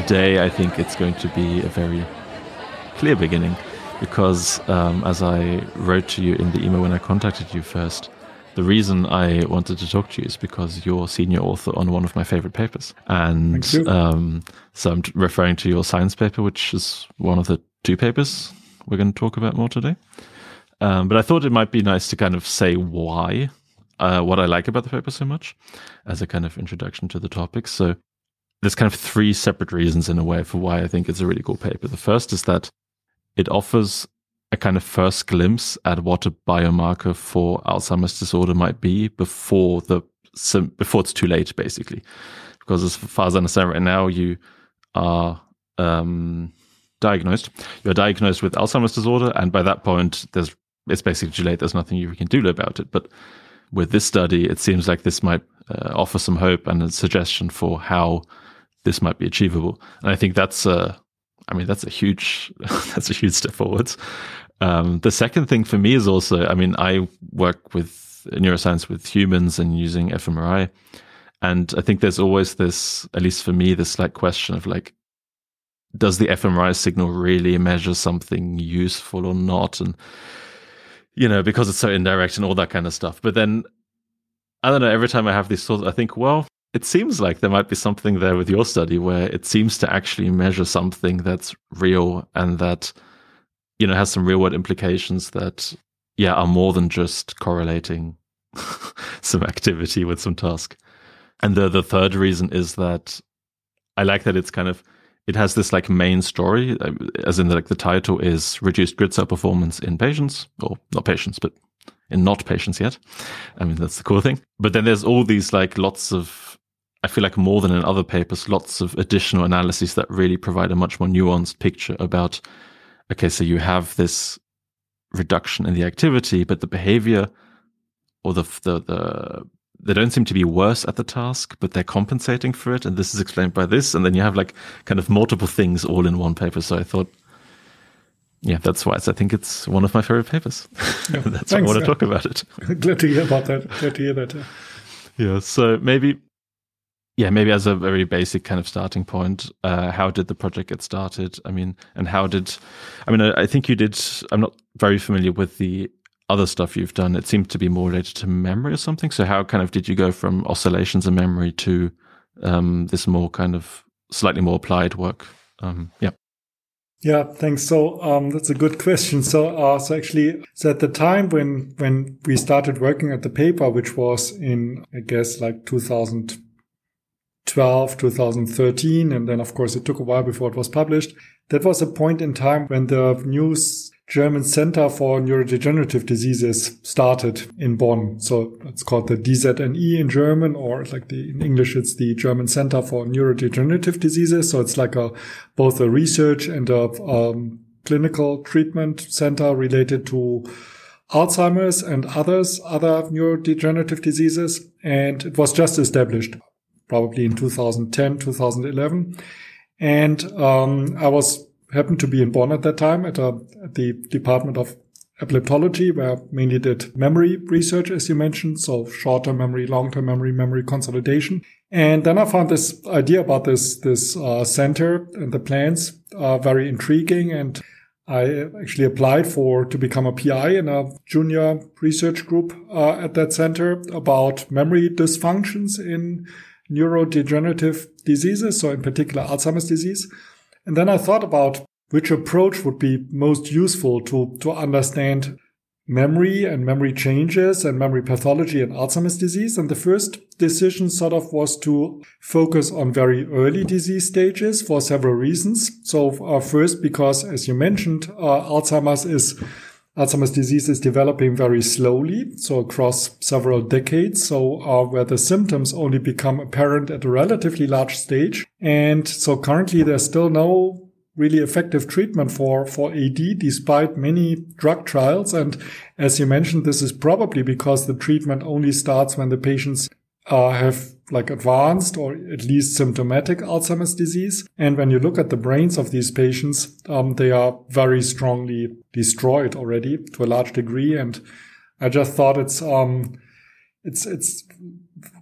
today I think it's going to be a very clear beginning because, um, as I wrote to you in the email when I contacted you first, the reason I wanted to talk to you is because you're senior author on one of my favorite papers. And um, so I'm referring to your science paper, which is one of the two papers we're going to talk about more today. Um, but I thought it might be nice to kind of say why, uh, what I like about the paper so much as a kind of introduction to the topic. So there's kind of three separate reasons in a way for why I think it's a really cool paper. The first is that it offers a kind of first glimpse at what a biomarker for Alzheimer's disorder might be before the before it's too late, basically. Because as far as I understand right now, you are um, diagnosed. You're diagnosed with Alzheimer's disorder, and by that point, there's it's basically too late. There's nothing you can do about it. But with this study, it seems like this might uh, offer some hope and a suggestion for how this might be achievable. And I think that's a I mean, that's a huge, that's a huge step forwards. Um, the second thing for me is also, I mean, I work with neuroscience with humans and using fMRI. And I think there's always this, at least for me, this like question of like, does the fMRI signal really measure something useful or not? And, you know, because it's so indirect and all that kind of stuff. But then, I don't know, every time I have these thoughts, I think, well, it seems like there might be something there with your study where it seems to actually measure something that's real and that you know has some real world implications that yeah are more than just correlating some activity with some task. And the the third reason is that i like that it's kind of it has this like main story uh, as in like the title is reduced grid cell performance in patients or not patients but in not patients yet. I mean that's the cool thing. But then there's all these like lots of I feel like more than in other papers, lots of additional analyses that really provide a much more nuanced picture about, okay, so you have this reduction in the activity, but the behavior or the, the, the, they don't seem to be worse at the task, but they're compensating for it. And this is explained by this. And then you have like kind of multiple things all in one paper. So I thought, yeah, that's why I think it's one of my favorite papers. Yeah, that's why I want to talk about it. Glad to hear about that. Glad to hear that. Yeah. So maybe yeah, maybe as a very basic kind of starting point, uh, how did the project get started? I mean, and how did, I mean, I, I, think you did, I'm not very familiar with the other stuff you've done. It seemed to be more related to memory or something. So how kind of did you go from oscillations and memory to um, this more kind of slightly more applied work? Um, yeah. Yeah, thanks. So um, that's a good question. So, uh, so actually, so at the time when when we started working at the paper, which was in I guess like 2000 2012, 2013, and then of course it took a while before it was published. That was a point in time when the new German Center for Neurodegenerative Diseases started in Bonn. So it's called the DZNE in German, or like the, in English, it's the German Center for Neurodegenerative Diseases. So it's like a, both a research and a um, clinical treatment center related to Alzheimer's and others, other neurodegenerative diseases. And it was just established probably in 2010, 2011. And um, I was happened to be in Bonn at that time at, a, at the Department of Epileptology, where I mainly did memory research, as you mentioned. So short-term memory, long-term memory, memory consolidation. And then I found this idea about this, this uh, center and the plans uh, very intriguing. And I actually applied for to become a PI in a junior research group uh, at that center about memory dysfunctions in neurodegenerative diseases, so in particular Alzheimer's disease. And then I thought about which approach would be most useful to, to understand memory and memory changes and memory pathology in Alzheimer's disease. And the first decision sort of was to focus on very early disease stages for several reasons. So uh, first, because as you mentioned, uh, Alzheimer's is Alzheimer's disease is developing very slowly, so across several decades. So uh, where the symptoms only become apparent at a relatively large stage. And so currently there's still no really effective treatment for, for AD despite many drug trials. And as you mentioned, this is probably because the treatment only starts when the patients uh, have like advanced or at least symptomatic Alzheimer's disease. And when you look at the brains of these patients, um, they are very strongly destroyed already to a large degree. And I just thought it's, um, it's, it's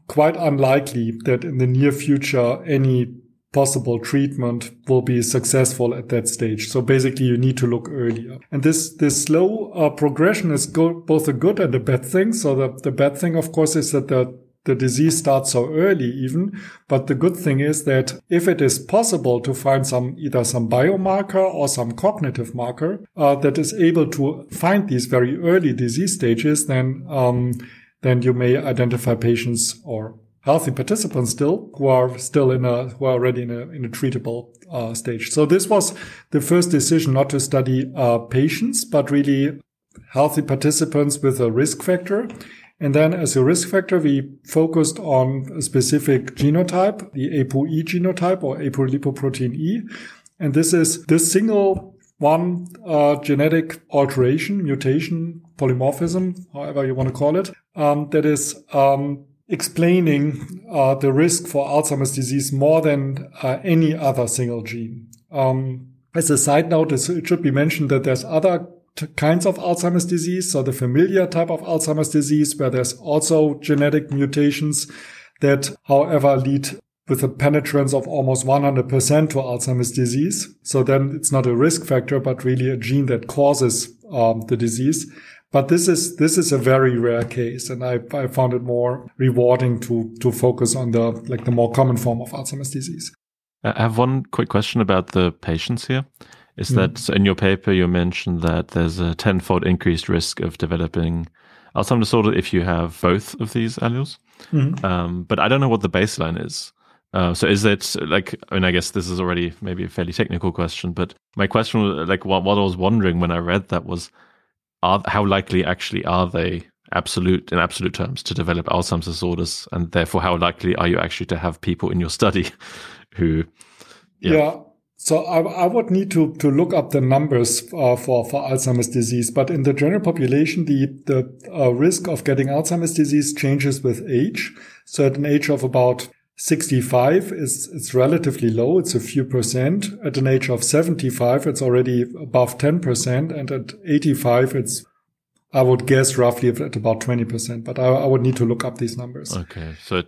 quite unlikely that in the near future any possible treatment will be successful at that stage. So basically you need to look earlier. And this, this slow uh, progression is go- both a good and a bad thing. So the, the bad thing, of course, is that the the disease starts so early even. But the good thing is that if it is possible to find some either some biomarker or some cognitive marker uh, that is able to find these very early disease stages, then um, then you may identify patients or healthy participants still who are still in a who are already in a in a treatable uh, stage. So this was the first decision not to study uh, patients, but really healthy participants with a risk factor. And then as a risk factor, we focused on a specific genotype, the ApoE genotype or apolipoprotein E. And this is this single one uh, genetic alteration, mutation, polymorphism, however you want to call it, um, that is um, explaining uh, the risk for Alzheimer's disease more than uh, any other single gene. Um, as a side note, it should be mentioned that there's other kinds of Alzheimer's disease. So the familiar type of Alzheimer's disease, where there's also genetic mutations that, however, lead with a penetrance of almost 100% to Alzheimer's disease. So then it's not a risk factor, but really a gene that causes um, the disease. But this is this is a very rare case, and I, I found it more rewarding to to focus on the like the more common form of Alzheimer's disease. I have one quick question about the patients here. Is mm. that so in your paper you mentioned that there's a tenfold increased risk of developing Alzheimer's disorder if you have both of these alleles? Mm. Um, but I don't know what the baseline is. Uh, so is it like I mean I guess this is already maybe a fairly technical question, but my question was like what, what I was wondering when I read that was are how likely actually are they absolute in absolute terms to develop Alzheimer's disorders, and therefore how likely are you actually to have people in your study who yeah. yeah. So I, I, would need to, to look up the numbers uh, for, for Alzheimer's disease, but in the general population, the, the uh, risk of getting Alzheimer's disease changes with age. So at an age of about 65 is it's relatively low. It's a few percent. At an age of 75, it's already above 10%. And at 85, it's, I would guess roughly at about 20%, but I, I would need to look up these numbers. Okay. So,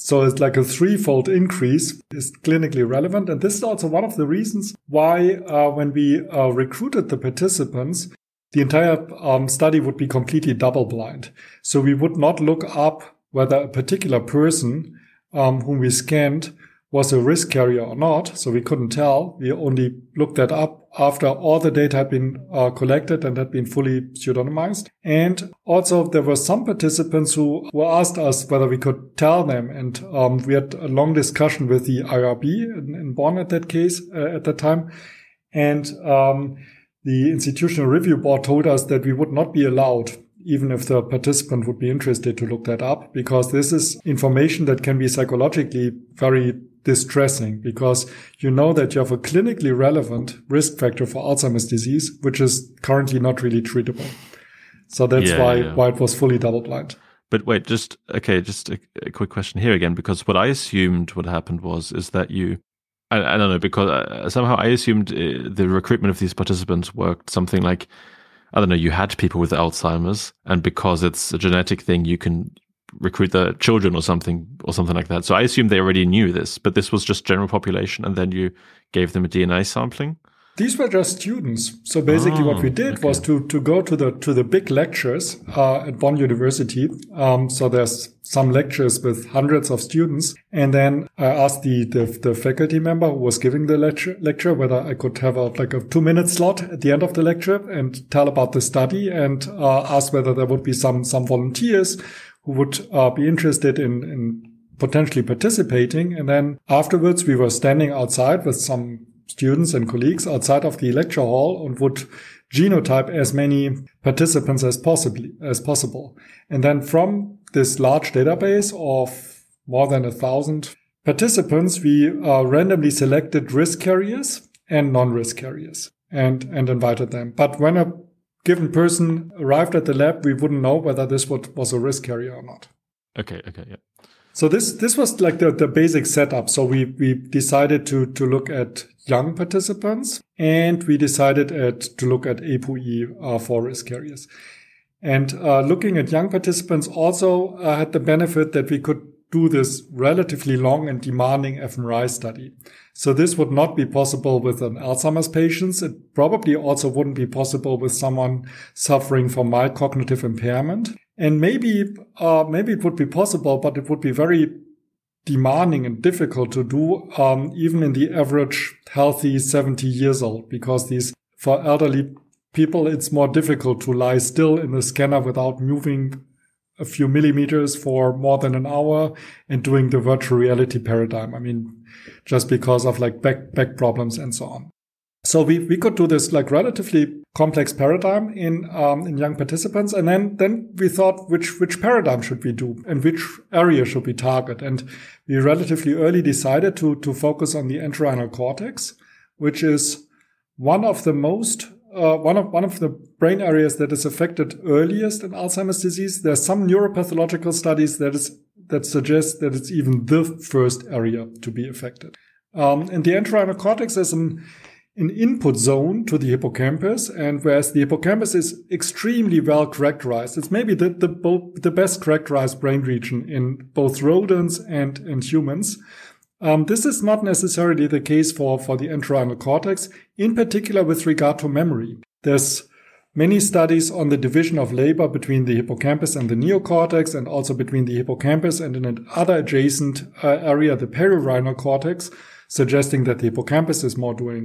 so it's like a threefold increase is clinically relevant. And this is also one of the reasons why, uh, when we uh, recruited the participants, the entire um, study would be completely double blind. So we would not look up whether a particular person um, whom we scanned was a risk carrier or not. So we couldn't tell. We only looked that up after all the data had been uh, collected and had been fully pseudonymized. And also there were some participants who, who asked us whether we could tell them. And um, we had a long discussion with the IRB in, in Bonn at that case, uh, at that time. And um, the institutional review board told us that we would not be allowed even if the participant would be interested to look that up, because this is information that can be psychologically very distressing because you know that you have a clinically relevant risk factor for Alzheimer's disease, which is currently not really treatable. So that's yeah, why, yeah. why it was fully double blind. But wait, just okay, just a, a, quick question here again, because what I assumed what happened was is that you, I, I don't know, because uh, somehow I assumed uh, the recruitment of these participants worked something like I don't know, you had people with Alzheimer's, and because it's a genetic thing, you can recruit the children or something or something like that. So I assume they already knew this, but this was just general population, and then you gave them a DNA sampling. These were just students. So basically, oh, what we did okay. was to to go to the to the big lectures uh, at Bonn University. Um, so there's some lectures with hundreds of students, and then I asked the the, the faculty member who was giving the lecture lecture whether I could have a like a two minute slot at the end of the lecture and tell about the study, and uh, ask whether there would be some some volunteers who would uh, be interested in in potentially participating. And then afterwards, we were standing outside with some students and colleagues outside of the lecture hall and would genotype as many participants as possibly as possible. And then from this large database of more than a thousand participants, we uh, randomly selected risk carriers and non-risk carriers and, and invited them. But when a given person arrived at the lab, we wouldn't know whether this was a risk carrier or not. Okay. Okay. Yeah. So this this was like the, the basic setup. So we we decided to to look at young participants and we decided at to look at ApoE uh, for risk carriers. And uh, looking at young participants also uh, had the benefit that we could do this relatively long and demanding fMRI study. So this would not be possible with an Alzheimer's patient. It probably also wouldn't be possible with someone suffering from mild cognitive impairment. And maybe, uh, maybe it would be possible, but it would be very demanding and difficult to do, um, even in the average healthy 70 years old, because these, for elderly people, it's more difficult to lie still in the scanner without moving a few millimeters for more than an hour and doing the virtual reality paradigm. I mean, just because of like back, back problems and so on. So we, we could do this like relatively complex paradigm in, um, in young participants. And then, then we thought which, which paradigm should we do and which area should we target? And we relatively early decided to, to focus on the entorhinal cortex, which is one of the most uh, one of one of the brain areas that is affected earliest in Alzheimer's disease. There's some neuropathological studies that is that suggests that it's even the first area to be affected. Um, and the entorhinal cortex is an an input zone to the hippocampus, and whereas the hippocampus is extremely well characterized, it's maybe the the, the best characterized brain region in both rodents and and humans. Um, this is not necessarily the case for, for the entorhinal cortex, in particular with regard to memory. There's many studies on the division of labor between the hippocampus and the neocortex, and also between the hippocampus and another adjacent uh, area, the perirhinal cortex, suggesting that the hippocampus is more doing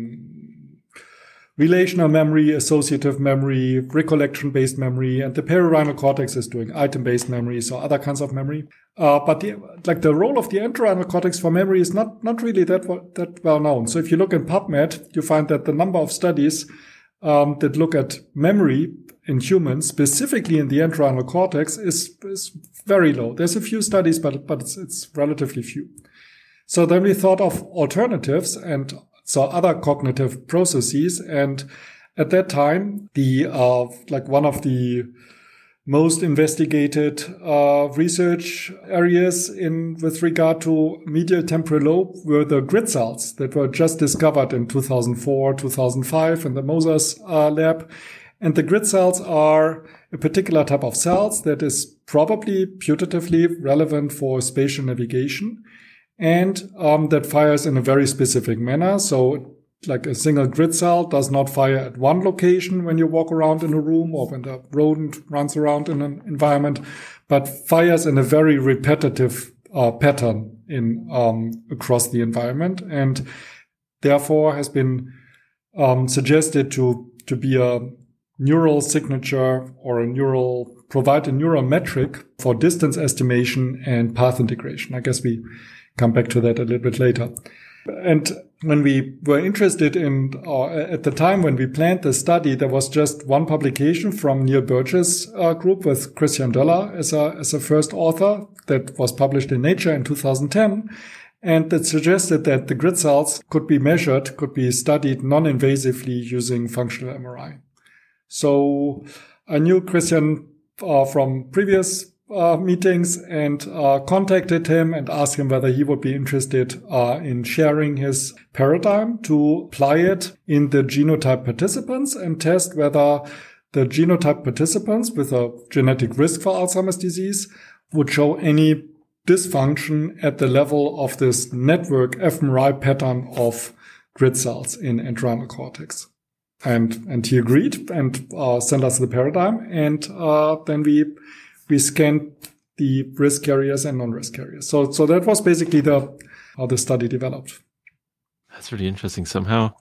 relational memory, associative memory, recollection based memory, and the perirhinal cortex is doing item based memory, so other kinds of memory. Uh, but the, like the role of the entorhinal cortex for memory is not, not really that, that well known. So if you look in PubMed, you find that the number of studies um, that look at memory in humans, specifically in the entorhinal cortex, is, is very low. There's a few studies, but, but it's, it's relatively few. So then we thought of alternatives and so other cognitive processes. And at that time, the, uh, like one of the most investigated uh, research areas in with regard to medial temporal lobe were the grid cells that were just discovered in 2004, 2005 in the Mosers uh, lab. And the grid cells are a particular type of cells that is probably putatively relevant for spatial navigation and um, that fires in a very specific manner. So like a single grid cell does not fire at one location when you walk around in a room or when the rodent runs around in an environment, but fires in a very repetitive uh, pattern in um, across the environment, and therefore has been um, suggested to to be a neural signature or a neural provide a neural metric for distance estimation and path integration. I guess we come back to that a little bit later. And when we were interested in, or at the time when we planned the study, there was just one publication from Neil Burgess uh, group with Christian Döller as a, as a first author that was published in Nature in 2010. And that suggested that the grid cells could be measured, could be studied non-invasively using functional MRI. So I knew Christian uh, from previous uh, meetings and uh, contacted him and asked him whether he would be interested uh, in sharing his paradigm to apply it in the genotype participants and test whether the genotype participants with a genetic risk for Alzheimer's disease would show any dysfunction at the level of this network fMRI pattern of grid cells in entorhinal cortex. And, and he agreed and uh, sent us the paradigm. And uh, then we we scanned the risk carriers and non-risk carriers. So, so that was basically the how the study developed. That's really interesting. Somehow,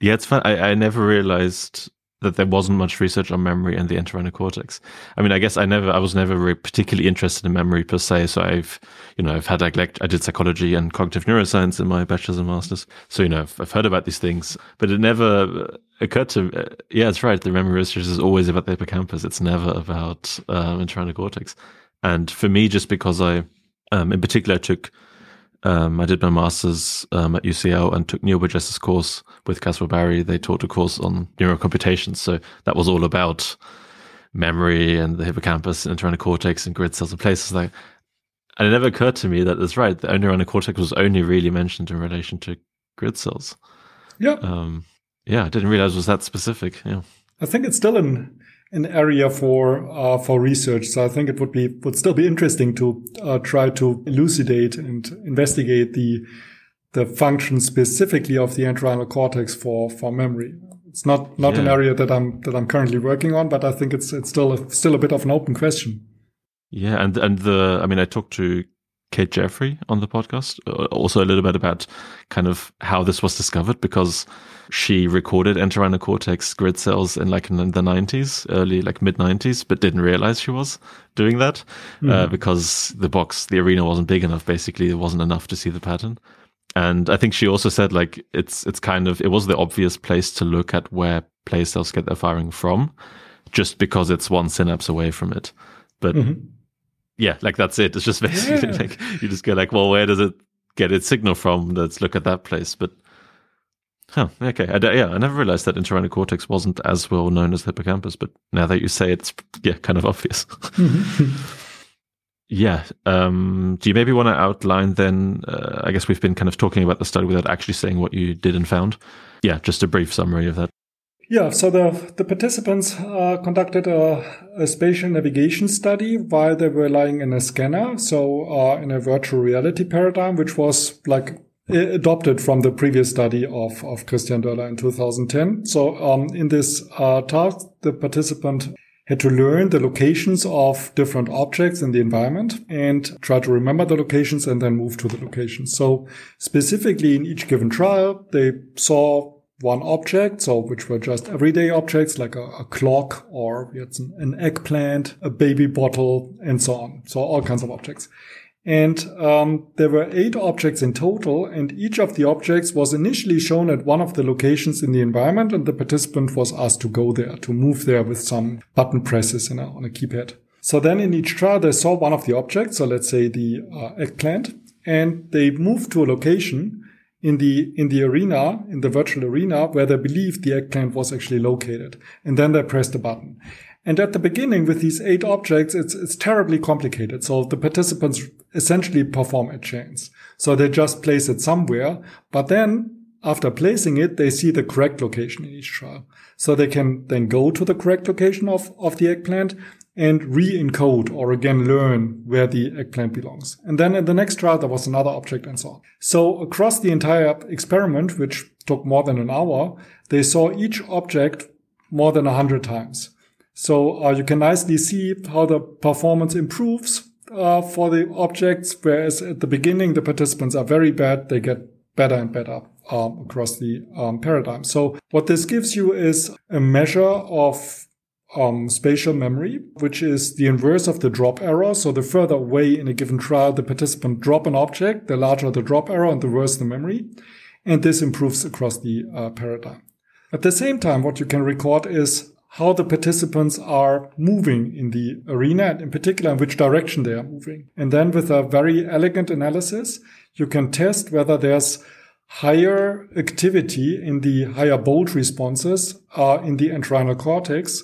yeah, it's fun. I, I never realized that there wasn't much research on memory and the entorhinal cortex. I mean, I guess I never, I was never particularly interested in memory per se. So I've, you know, I've had like, lect- I did psychology and cognitive neuroscience in my bachelor's and master's. So, you know, I've, I've heard about these things, but it never occurred to, uh, yeah, it's right. The memory research is always about the hippocampus. It's never about um, entorhinal cortex. And for me, just because I, um, in particular, I took um, I did my master's um, at UCL and took Neil course with Caswell Barry. They taught a course on neurocomputations. So that was all about memory and the hippocampus and entorhinal cortex and grid cells and places like and it never occurred to me that it's right. The entorhinal cortex was only really mentioned in relation to grid cells. Yeah. Um, yeah, I didn't realize it was that specific. Yeah. I think it's still an an area for uh, for research. So I think it would be would still be interesting to uh, try to elucidate and investigate the the function specifically of the entorhinal cortex for for memory. It's not not yeah. an area that I'm that I'm currently working on, but I think it's it's still a, still a bit of an open question. Yeah, and and the I mean I talked to Kate Jeffery on the podcast, uh, also a little bit about kind of how this was discovered because she recorded entorhinal cortex grid cells in like in the 90s, early like mid 90s, but didn't realize she was doing that mm-hmm. uh, because the box, the arena wasn't big enough. Basically, it wasn't enough to see the pattern. And I think she also said like it's it's kind of it was the obvious place to look at where place cells get their firing from, just because it's one synapse away from it. But mm-hmm yeah, like that's it. It's just basically yeah. like you just go like, well, where does it get its signal from? Let's look at that place. But huh, okay, I, yeah, I never realized that entorhinal cortex wasn't as well known as the hippocampus. But now that you say it, it's yeah, kind of obvious. yeah. Um, do you maybe want to outline then? Uh, I guess we've been kind of talking about the study without actually saying what you did and found. Yeah, just a brief summary of that. Yeah, so the, the participants uh, conducted a, a, spatial navigation study while they were lying in a scanner, so uh, in a virtual reality paradigm, which was like adopted from the previous study of, of Christian Döller in 2010. So um, in this uh, task, the participant had to learn the locations of different objects in the environment and try to remember the locations and then move to the locations. So specifically in each given trial, they saw one object, so which were just everyday objects like a, a clock or an, an, eggplant, a baby bottle, and so on. So all kinds of objects. And um, there were eight objects in total, and each of the objects was initially shown at one of the locations in the environment, and the participant was asked to go there, to move there with some button presses a, on a keypad. So then in each trial, they saw one of the objects, so let's say the uh, eggplant, and they moved to a location in the in the arena in the virtual arena where they believed the eggplant was actually located and then they pressed the button and at the beginning with these eight objects it's it's terribly complicated so the participants essentially perform a chains so they just place it somewhere but then after placing it they see the correct location in each trial so they can then go to the correct location of of the eggplant and re-encode or again learn where the eggplant belongs. And then in the next trial, there was another object and so on. So across the entire experiment, which took more than an hour, they saw each object more than a hundred times. So uh, you can nicely see how the performance improves uh, for the objects, whereas at the beginning, the participants are very bad. They get better and better um, across the um, paradigm. So what this gives you is a measure of um, spatial memory, which is the inverse of the drop error. So the further away in a given trial the participant drop an object, the larger the drop error and the worse the memory. And this improves across the uh, paradigm. At the same time, what you can record is how the participants are moving in the arena and in particular in which direction they are moving. And then with a very elegant analysis, you can test whether there's higher activity in the higher bold responses uh, in the entorhinal cortex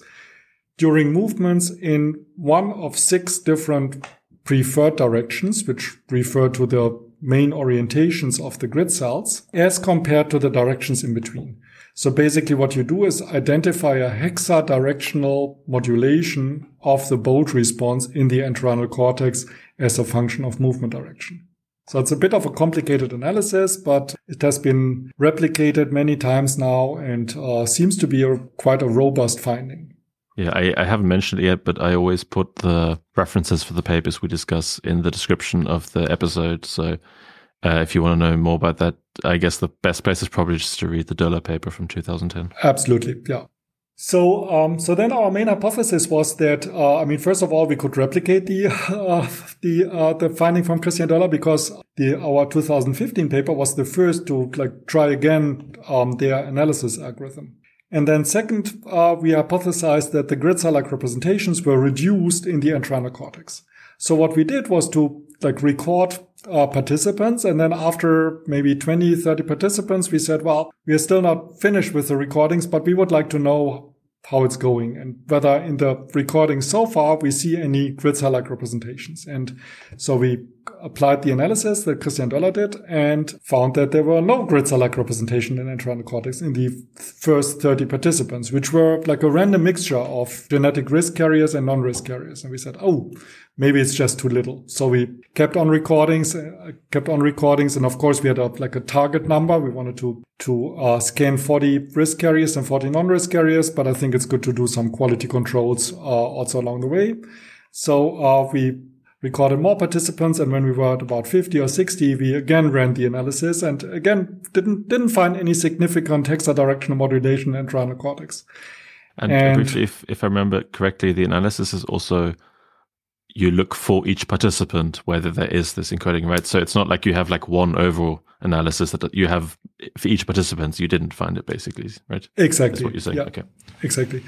during movements in one of six different preferred directions, which refer to the main orientations of the grid cells, as compared to the directions in between. So basically what you do is identify a hexadirectional modulation of the bold response in the entorhinal cortex as a function of movement direction. So it's a bit of a complicated analysis, but it has been replicated many times now and uh, seems to be a, quite a robust finding. Yeah, I, I haven't mentioned it yet, but I always put the references for the papers we discuss in the description of the episode. So uh, if you want to know more about that, I guess the best place is probably just to read the Döller paper from 2010. Absolutely, yeah. So, um, so then our main hypothesis was that, uh, I mean, first of all, we could replicate the uh, the uh, the finding from Christian Döller because the our 2015 paper was the first to like try again um, their analysis algorithm. And then second, uh, we hypothesized that the grid cell-like representations were reduced in the entorhinal cortex. So what we did was to like record uh, participants. And then after maybe 20, 30 participants, we said, well, we are still not finished with the recordings, but we would like to know how it's going and whether in the recording so far we see any grid cell-like representations. And so we applied the analysis that Christian Döller did and found that there were no grid cell-like representation in entorhinal cortex in the first 30 participants, which were like a random mixture of genetic risk carriers and non-risk carriers. And we said, oh, maybe it's just too little. So we kept on recordings, uh, kept on recordings. And of course, we had a, like a target number. We wanted to, to uh, scan 40 risk carriers and 40 non-risk carriers. But I think it's good to do some quality controls uh, also along the way. So uh, we recorded more participants. And when we were at about 50 or 60, we again ran the analysis and again didn't, didn't find any significant hexadirectional modulation in entorhinal cortex. And, and briefly, if, if I remember correctly, the analysis is also you look for each participant whether there is this encoding, right? So it's not like you have like one overall analysis that you have for each participant. You didn't find it basically, right? Exactly. That's what you're saying. Yeah, okay. Exactly.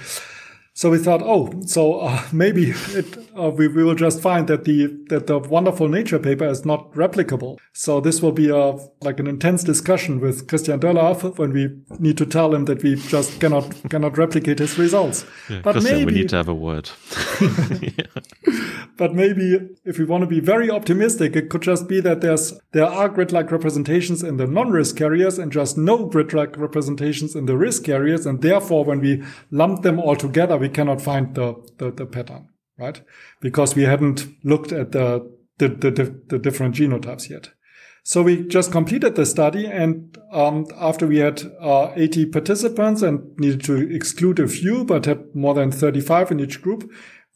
So we thought, oh, so uh, maybe it, uh, we, we will just find that the that the wonderful nature paper is not replicable. So this will be a like an intense discussion with Christian Döller when we need to tell him that we just cannot cannot replicate his results. Yeah, but Christian, maybe we need to have a word. But maybe if we want to be very optimistic, it could just be that there's there are grid-like representations in the non-risk carriers and just no grid-like representations in the risk carriers, and therefore when we lump them all together, we cannot find the, the, the pattern, right? Because we hadn't looked at the, the, the, the different genotypes yet. So we just completed the study, and um, after we had uh, 80 participants and needed to exclude a few, but had more than 35 in each group,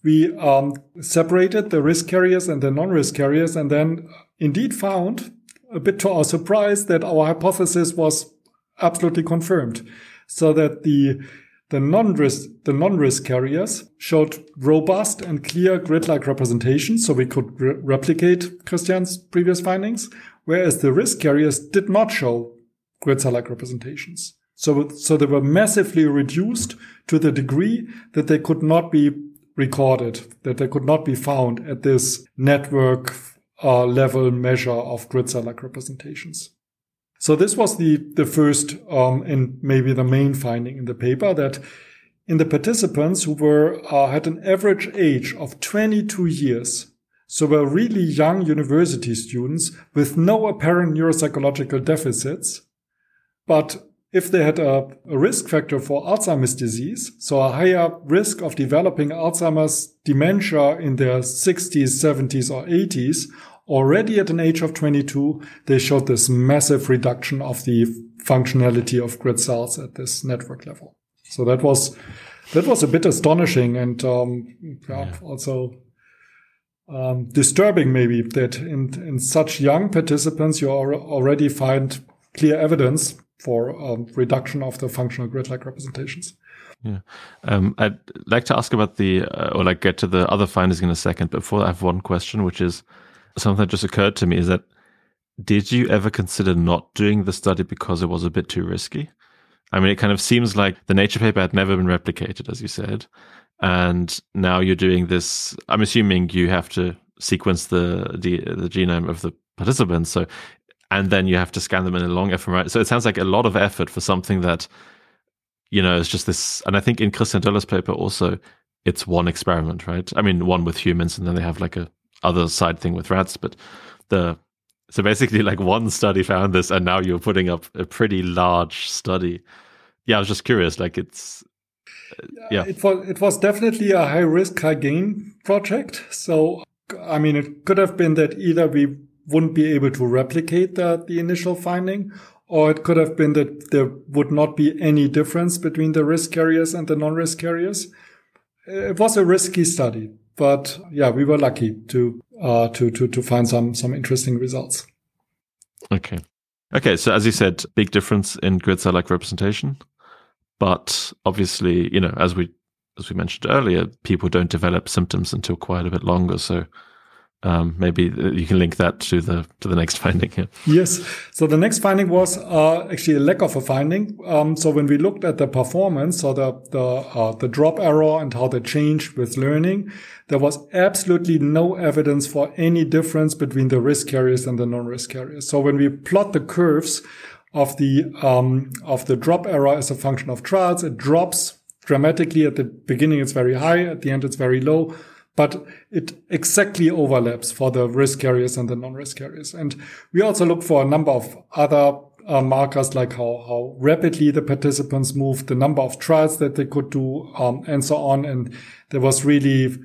we um, separated the risk carriers and the non-risk carriers, and then indeed found, a bit to our surprise, that our hypothesis was absolutely confirmed, so that the the non-risk, the non-risk carriers showed robust and clear grid-like representations, so we could re replicate Christian's previous findings, whereas the risk carriers did not show grid cell-like representations. So, so they were massively reduced to the degree that they could not be recorded, that they could not be found at this network uh, level measure of grid cell-like representations. So this was the, the first um, and maybe the main finding in the paper that in the participants who were uh, had an average age of 22 years, so were really young university students with no apparent neuropsychological deficits, but if they had a, a, risk factor for Alzheimer's disease, so a higher risk of developing Alzheimer's dementia in their 60s, 70s, or 80s, already at an age of 22, they showed this massive reduction of the functionality of grid cells at this network level. So that was that was a bit astonishing and um, yeah, also um, disturbing, maybe that in in such young participants you already find clear evidence for um, reduction of the functional grid-like representations. Yeah, um, I'd like to ask about the uh, or like get to the other findings in a second. Before I have one question, which is something that just occurred to me is that did you ever consider not doing the study because it was a bit too risky? I mean, it kind of seems like the Nature paper had never been replicated, as you said, and now you're doing this. I'm assuming you have to sequence the the, the genome of the participants, so and then you have to scan them in a long fMRI. So it sounds like a lot of effort for something that you know is just this. And I think in Christian Döller's paper also, it's one experiment, right? I mean, one with humans, and then they have like a other side thing with rats, but the so basically like one study found this and now you're putting up a pretty large study. Yeah, I was just curious like it's uh, yeah. It was it was definitely a high risk high gain project. So I mean it could have been that either we wouldn't be able to replicate the, the initial finding or it could have been that there would not be any difference between the risk carriers and the non-risk carriers. It was a risky study, but yeah, we were lucky to uh, to to to find some some interesting results. Okay, okay. So as you said, big difference in grid cell like representation, but obviously, you know, as we as we mentioned earlier, people don't develop symptoms until quite a bit longer. So um, maybe you can link that to the to the next finding. Yes. So the next finding was uh, actually a lack of a finding. Um, so when we looked at the performance, so the the uh, the drop error and how they changed with learning, there was absolutely no evidence for any difference between the risk carriers and the non-risk carriers. So when we plot the curves of the um, of the drop error as a function of trials, it drops dramatically. At the beginning, it's very high. At the end, it's very low but it exactly overlaps for the risk carriers and the non-risk carriers. And we also look for a number of other uh, markers like how, how rapidly the participants moved, the number of trials that they could do, um, and so on. And there was really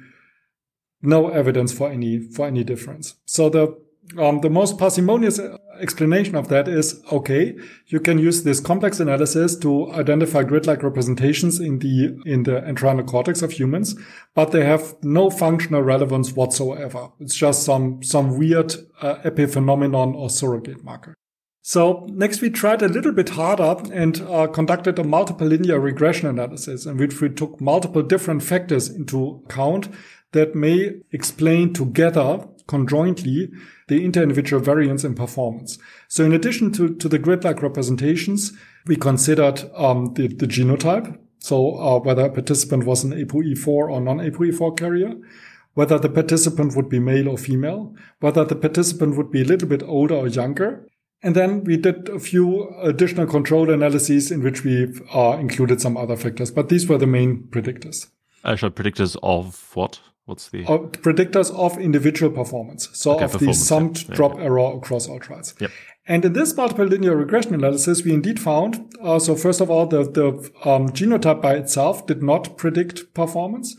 no evidence for any, for any difference. So the, um, the most parsimonious explanation of that is, okay, you can use this complex analysis to identify grid-like representations in the, in the entorhinal cortex of humans, but they have no functional relevance whatsoever. It's just some, some weird uh, epiphenomenon or surrogate marker. So next we tried a little bit harder and uh, conducted a multiple linear regression analysis in which we took multiple different factors into account that may explain together conjointly the inter-individual variance in performance. So in addition to, to the grid-like representations, we considered um, the, the genotype. So uh, whether a participant was an ApoE4 or non-ApoE4 carrier, whether the participant would be male or female, whether the participant would be a little bit older or younger, and then we did a few additional control analyses in which we uh, included some other factors, but these were the main predictors. Actual predictors of what? What's the uh, predictors of individual performance? So okay, of performance, the summed yeah. drop yeah. error across all trials. Yep. And in this multiple linear regression analysis, we indeed found. Uh, so first of all, the the um, genotype by itself did not predict performance.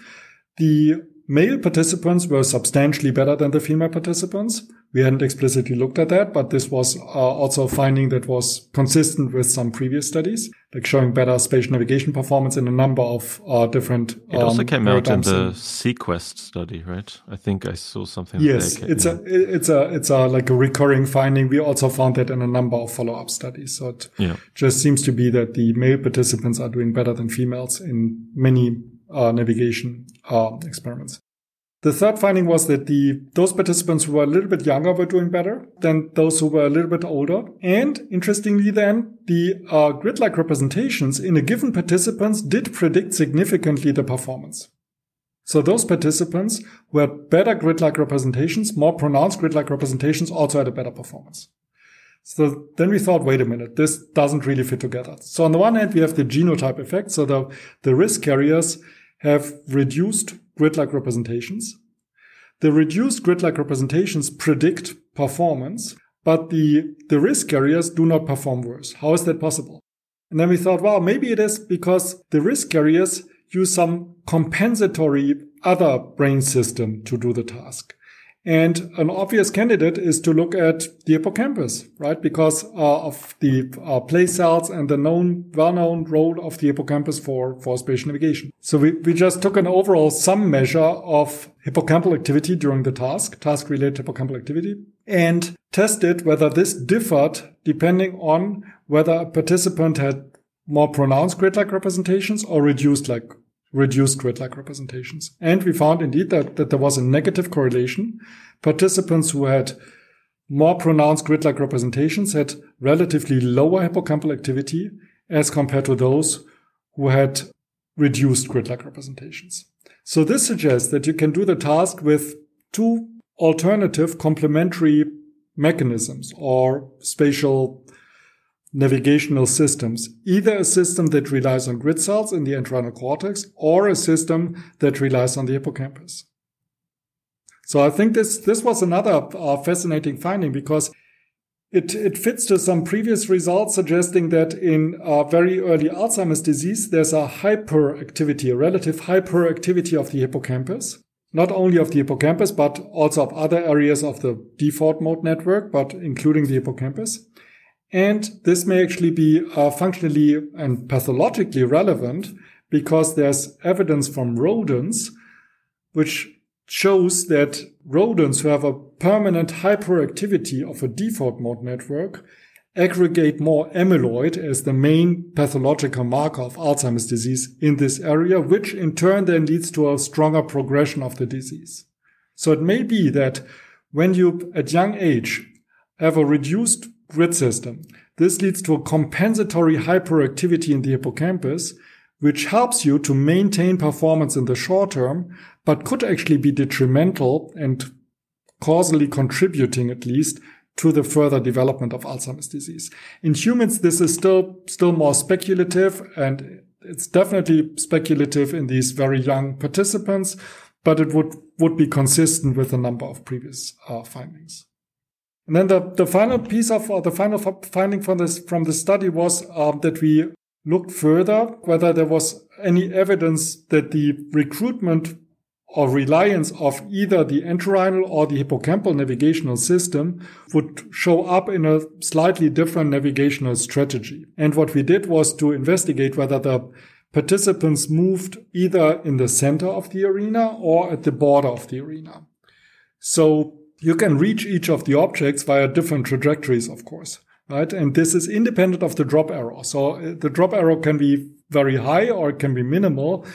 The male participants were substantially better than the female participants. We hadn't explicitly looked at that, but this was uh, also a finding that was consistent with some previous studies, like showing better spatial navigation performance in a number of uh, different. It also um, came out in the seaQuest study, right? I think I saw something. Yes, it's yeah. a it's a it's a like a recurring finding. We also found that in a number of follow up studies. So it yeah. just seems to be that the male participants are doing better than females in many uh, navigation uh, experiments. The third finding was that the those participants who were a little bit younger were doing better than those who were a little bit older. And interestingly, then the uh, grid-like representations in a given participants did predict significantly the performance. So those participants who had better grid-like representations, more pronounced grid-like representations, also had a better performance. So then we thought, wait a minute, this doesn't really fit together. So on the one hand, we have the genotype effect. So the, the risk carriers have reduced grid-like representations. The reduced grid-like representations predict performance, but the, the risk carriers do not perform worse. How is that possible? And then we thought, well, maybe it is because the risk carriers use some compensatory other brain system to do the task. And an obvious candidate is to look at the hippocampus, right? Because uh, of the uh, place cells and the known, well-known role of the hippocampus for, for spatial navigation. So we, we just took an overall sum measure of hippocampal activity during the task, task-related hippocampal activity, and tested whether this differed depending on whether a participant had more pronounced grid-like representations or reduced like reduced grid-like representations. And we found indeed that, that there was a negative correlation. Participants who had more pronounced grid-like representations had relatively lower hippocampal activity as compared to those who had reduced grid-like representations. So this suggests that you can do the task with two alternative complementary mechanisms or spatial navigational systems, either a system that relies on grid cells in the entorhinal cortex or a system that relies on the hippocampus. So I think this, this was another uh, fascinating finding because it, it fits to some previous results suggesting that in uh, very early Alzheimer's disease, there's a hyperactivity, a relative hyperactivity of the hippocampus. Not only of the hippocampus, but also of other areas of the default mode network, but including the hippocampus. And this may actually be uh, functionally and pathologically relevant because there's evidence from rodents which shows that rodents who have a permanent hyperactivity of a default mode network aggregate more amyloid as the main pathological marker of Alzheimer's disease in this area, which in turn then leads to a stronger progression of the disease. So it may be that when you at young age have a reduced grid system. This leads to a compensatory hyperactivity in the hippocampus, which helps you to maintain performance in the short term, but could actually be detrimental and causally contributing at least to the further development of Alzheimer's disease. In humans, this is still, still more speculative and it's definitely speculative in these very young participants. but it would, would be consistent with a number of previous uh, findings. And then the, the final piece of, or the final finding from this, from the study was um, that we looked further whether there was any evidence that the recruitment or reliance of either the entorhinal or the hippocampal navigational system would show up in a slightly different navigational strategy. And what we did was to investigate whether the participants moved either in the center of the arena or at the border of the arena. So you can reach each of the objects via different trajectories, of course, right? And this is independent of the drop error. So uh, the drop error can be very high or it can be minimal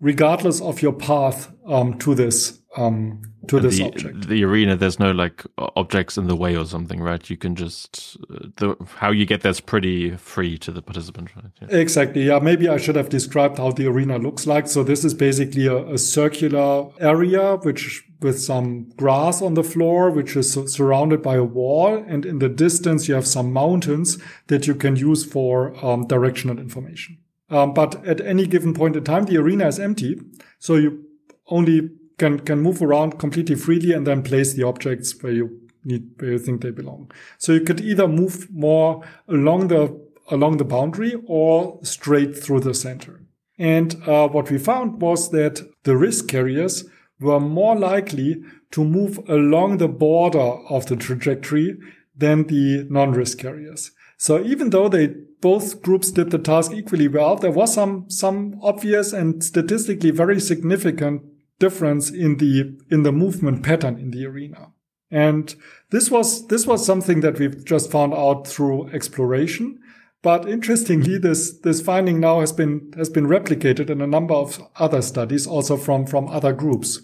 regardless of your path um, to this um, to this the, object. The arena, there's no like objects in the way or something, right? You can just uh, the how you get there's pretty free to the participant, right? Yeah. Exactly. Yeah. Maybe I should have described how the arena looks like. So this is basically a, a circular area which with some grass on the floor, which is surrounded by a wall, and in the distance you have some mountains that you can use for um, directional information. Um, but at any given point in time, the arena is empty. So you only can, can move around completely freely and then place the objects where you need, where you think they belong. So you could either move more along the, along the boundary or straight through the center. And uh, what we found was that the risk carriers were more likely to move along the border of the trajectory than the non-risk carriers. So even though they both groups did the task equally well. There was some, some obvious and statistically very significant difference in the, in the movement pattern in the arena. And this was, this was something that we've just found out through exploration. But interestingly, this, this finding now has been, has been replicated in a number of other studies, also from, from other groups.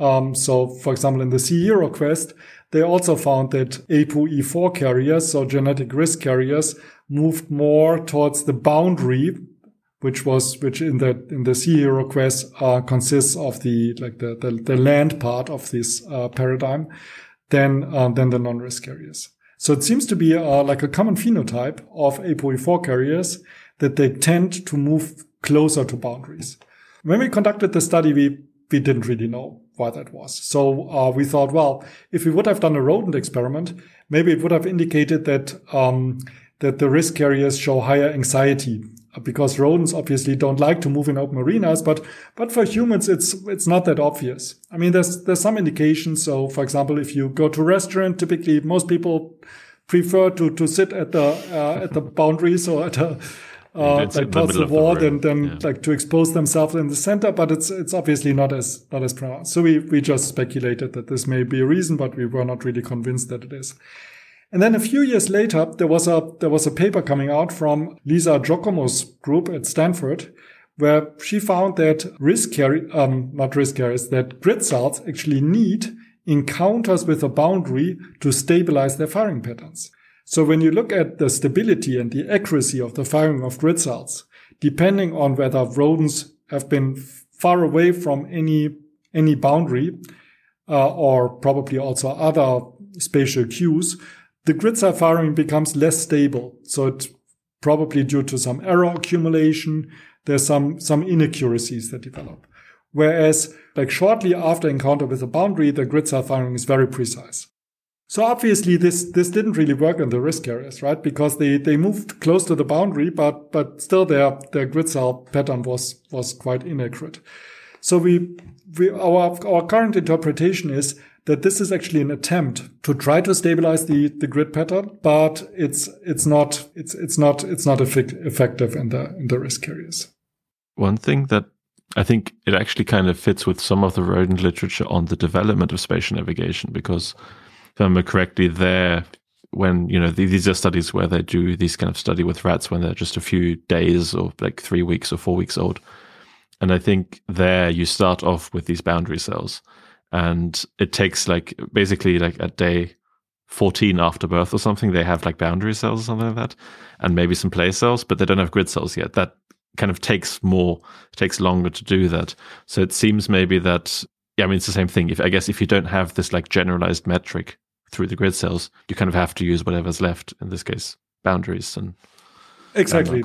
Um, so, for example, in the Sea Hero Quest, they also found that APOE4 carriers, so genetic risk carriers, moved more towards the boundary, which was which in the in the Sea Hero Quest uh, consists of the like the, the, the land part of this uh, paradigm, than uh, than the non-risk carriers. So it seems to be uh, like a common phenotype of APOE4 carriers that they tend to move closer to boundaries. When we conducted the study, we we didn't really know why that was. So uh, we thought, well, if we would have done a rodent experiment, maybe it would have indicated that um, that the risk carriers show higher anxiety because rodents obviously don't like to move in open arenas, but but for humans it's it's not that obvious. I mean, there's there's some indications. So, for example, if you go to a restaurant, typically most people prefer to to sit at the uh, at the boundaries or at a uh, like towards the wall the than, than yeah. like to expose themselves in the center, but it's it's obviously not as not as pronounced. So we we just speculated that this may be a reason, but we were not really convinced that it is. And then a few years later, there was a, there was a paper coming out from Lisa Giocomo's group at Stanford, where she found that risk carry, um, not risk carriers, that grid cells actually need encounters with a boundary to stabilize their firing patterns. So when you look at the stability and the accuracy of the firing of grid cells, depending on whether rodents have been far away from any, any boundary, uh, or probably also other spatial cues, the grid cell firing becomes less stable. So it's probably due to some error accumulation. There's some, some inaccuracies that develop. Whereas like shortly after encounter with a boundary, the grid cell firing is very precise. So obviously this, this didn't really work on the risk carriers, right? Because they, they moved close to the boundary, but, but still their, their grid cell pattern was, was quite inaccurate. So we, we, our, our current interpretation is that this is actually an attempt to try to stabilize the, the grid pattern, but it's it's not it's it's not it's not effective in the in the risk carriers. One thing that I think it actually kind of fits with some of the rodent literature on the development of spatial navigation because remember correctly, there when you know these are studies where they do these kind of study with rats when they're just a few days or like three weeks or four weeks old, and I think there you start off with these boundary cells and it takes like basically like at day 14 after birth or something they have like boundary cells or something like that and maybe some place cells but they don't have grid cells yet. That kind of takes more takes longer to do that. So it seems maybe that yeah i mean it's the same thing. If i guess if you don't have this like generalized metric through the grid cells you kind of have to use whatever's left in this case boundaries and exactly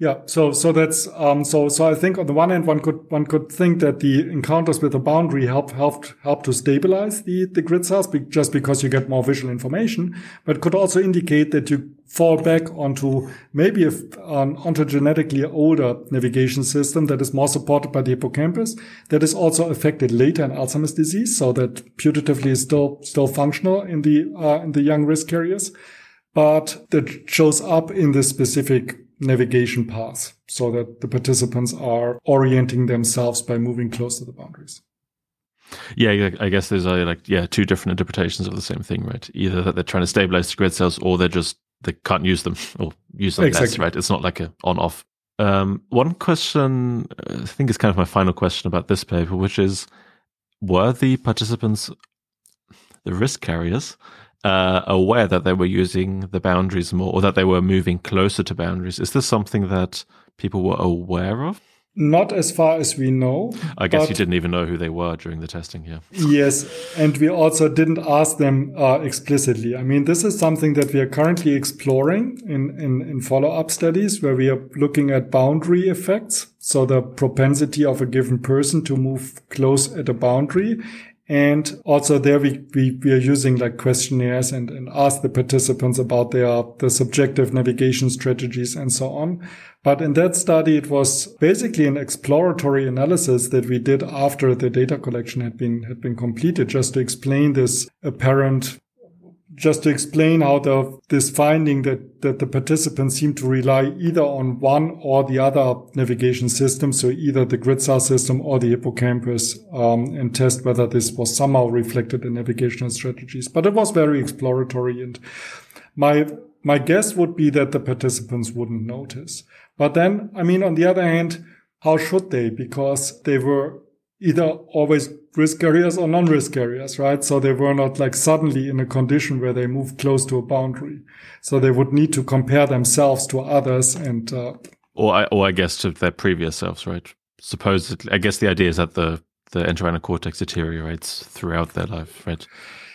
Yeah, so so that's um, so so I think on the one hand one could one could think that the encounters with the boundary help helped help to stabilize the the grid cells be, just because you get more visual information, but could also indicate that you fall back onto maybe a, an ontogenetically older navigation system that is more supported by the hippocampus that is also affected later in Alzheimer's disease, so that putatively is still still functional in the uh, in the young risk carriers, but that shows up in the specific navigation paths so that the participants are orienting themselves by moving close to the boundaries. Yeah, I guess there's uh, like yeah two different interpretations of the same thing, right? Either that they're trying to stabilize the grid cells, or they're just they can't use them or use them exactly. less, right? It's not like a on off. Um, one question I think is kind of my final question about this paper, which is: Were the participants, the risk carriers, uh, aware that they were using the boundaries more or that they were moving closer to boundaries. Is this something that people were aware of? Not as far as we know. I guess you didn't even know who they were during the testing, yeah. Yes, and we also didn't ask them uh, explicitly. I mean, this is something that we are currently exploring in, in, in follow up studies where we are looking at boundary effects. So the propensity of a given person to move close at a boundary and also there we, we, we are using like questionnaires and, and ask the participants about their, the subjective navigation strategies and so on. But in that study, it was basically an exploratory analysis that we did after the data collection had been, had been completed just to explain this apparent just to explain how the, this finding that, that the participants seem to rely either on one or the other navigation system, so either the grid cell system or the hippocampus, um, and test whether this was somehow reflected in navigational strategies. But it was very exploratory, and my my guess would be that the participants wouldn't notice. But then, I mean, on the other hand, how should they? Because they were either always risk carriers or non-risk carriers, right? So they were not like suddenly in a condition where they move close to a boundary. So they would need to compare themselves to others and, uh, or I, or I guess to their previous selves, right? Supposedly, I guess the idea is that the, the entorhinal cortex deteriorates throughout their life, right?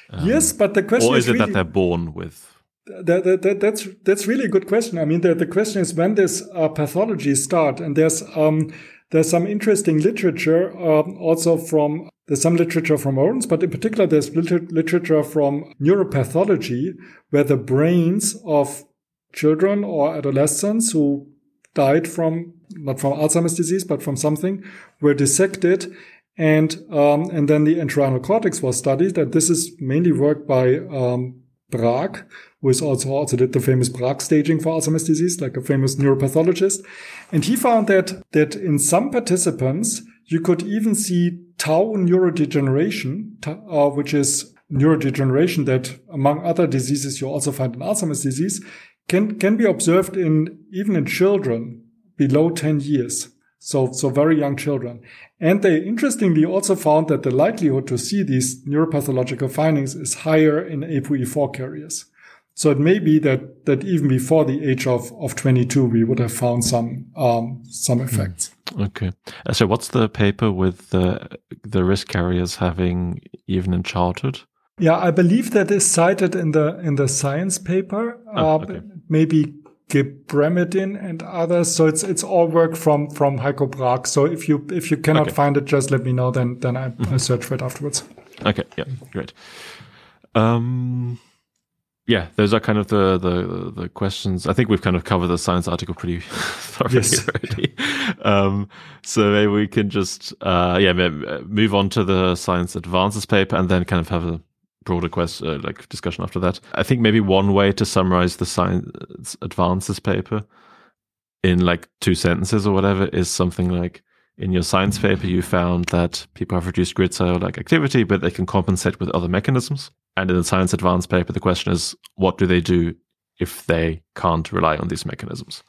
Um, yes, but the question or is, is it really, that they're born with? That, that, that, that's that's really a good question. I mean, the, the question is when this uh, pathology start, and there's um, there's some interesting literature um, also from there's some literature from rodents, but in particular there's liter- literature from neuropathology where the brains of children or adolescents who died from not from Alzheimer's disease but from something were dissected and um, and then the entorhinal cortex was studied. And this is mainly work by um, Braak, who is also also did the famous Braak staging for Alzheimer's disease, like a famous neuropathologist. And he found that that in some participants you could even see tau neurodegeneration, uh, which is neurodegeneration that, among other diseases, you also find in Alzheimer's disease, can can be observed in even in children below 10 years. So, so very young children. And they interestingly also found that the likelihood to see these neuropathological findings is higher in APOE4 carriers. So it may be that, that even before the age of, of 22, we would have found some, um, some hmm. effects. Okay. Uh, so what's the paper with the, the risk carriers having even in childhood? Yeah, I believe that is cited in the, in the science paper. Oh, okay. uh, maybe Ghebremedhin and others. So it's it's all work from from Heiko Braak. So if you if you cannot okay. find it, just let me know. Then then I, mm-hmm. I search for it afterwards. Okay. Yeah. Great. Um. Yeah, those are kind of the, the the questions. I think we've kind of covered the science article pretty thoroughly yes. already. Um, so maybe we can just uh, yeah move on to the science advances paper and then kind of have a broader question, uh, like discussion after that. I think maybe one way to summarize the science advances paper in like two sentences or whatever is something like in your science paper you found that people have reduced grid cell like activity but they can compensate with other mechanisms. And in the science advance paper the question is what do they do if they can't rely on these mechanisms?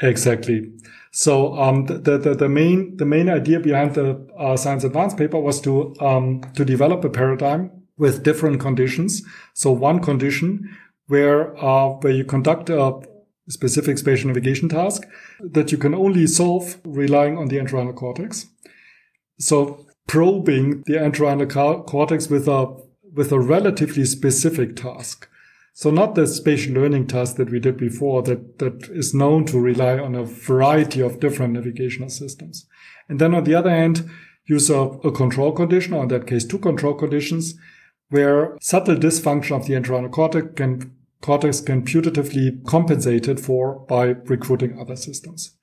Exactly. So um, the, the, the main the main idea behind the uh, science advance paper was to um, to develop a paradigm with different conditions. So one condition where uh, where you conduct a specific spatial navigation task that you can only solve relying on the entorhinal cortex. So probing the entorhinal cortex with a with a relatively specific task. So not the spatial learning task that we did before that, that is known to rely on a variety of different navigational systems. And then on the other hand, use a, a control condition, or in that case, two control conditions, where subtle dysfunction of the entorhinal cortex can, cortex can putatively compensated for by recruiting other systems.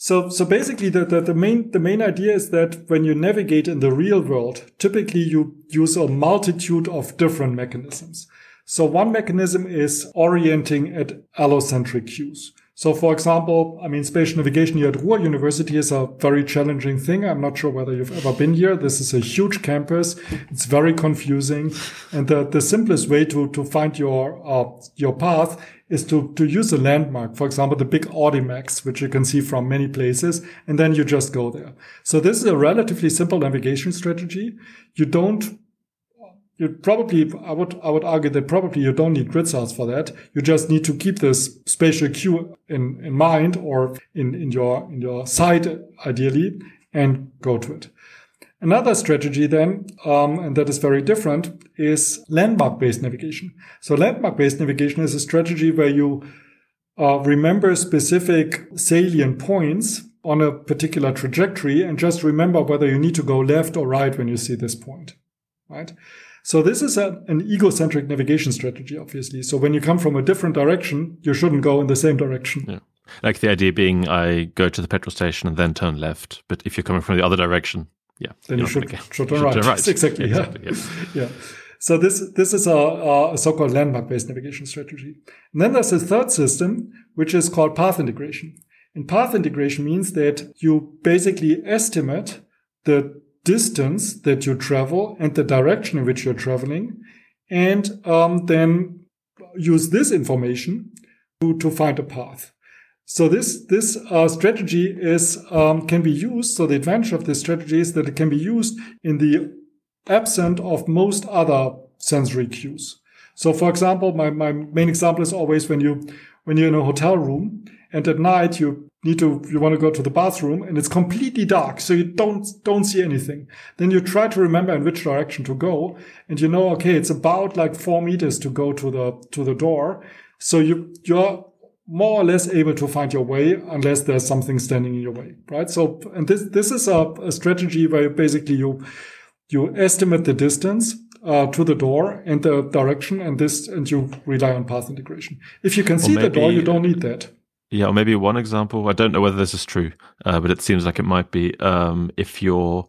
So, so basically the, the, the, main, the main idea is that when you navigate in the real world, typically you use a multitude of different mechanisms. So one mechanism is orienting at allocentric cues. So for example, I mean, spatial navigation here at Ruhr University is a very challenging thing. I'm not sure whether you've ever been here. This is a huge campus. It's very confusing. And the, the simplest way to, to find your, uh, your path is to, to use a landmark. For example, the big Audimax, which you can see from many places, and then you just go there. So this is a relatively simple navigation strategy. You don't you probably I would I would argue that probably you don't need grid cells for that. You just need to keep this spatial cue in, in mind or in, in your in your sight ideally and go to it. Another strategy then, um, and that is very different, is landmark-based navigation. So landmark-based navigation is a strategy where you uh, remember specific salient points on a particular trajectory and just remember whether you need to go left or right when you see this point, right? So this is a, an egocentric navigation strategy, obviously. So when you come from a different direction, you shouldn't go in the same direction. Yeah. Like the idea being, I go to the petrol station and then turn left. But if you're coming from the other direction, yeah, then you should, should, turn, right. turn right. Exactly. exactly yeah. yeah. yeah. So this this is a, a so-called landmark-based navigation strategy. And then there's a third system, which is called path integration. And path integration means that you basically estimate the distance that you travel and the direction in which you're traveling, and um, then use this information to, to find a path. So this this uh, strategy is um, can be used. So the advantage of this strategy is that it can be used in the absence of most other sensory cues. So for example, my, my main example is always when you when you're in a hotel room and at night you need to you want to go to the bathroom and it's completely dark so you don't don't see anything. Then you try to remember in which direction to go and you know okay it's about like four meters to go to the to the door. So you you're more or less able to find your way unless there's something standing in your way right? So and this this is a, a strategy where basically you you estimate the distance uh, to the door and the direction and this and you rely on path integration. If you can see maybe, the door you don't need that yeah, or maybe one example. I don't know whether this is true, uh, but it seems like it might be. Um, if you're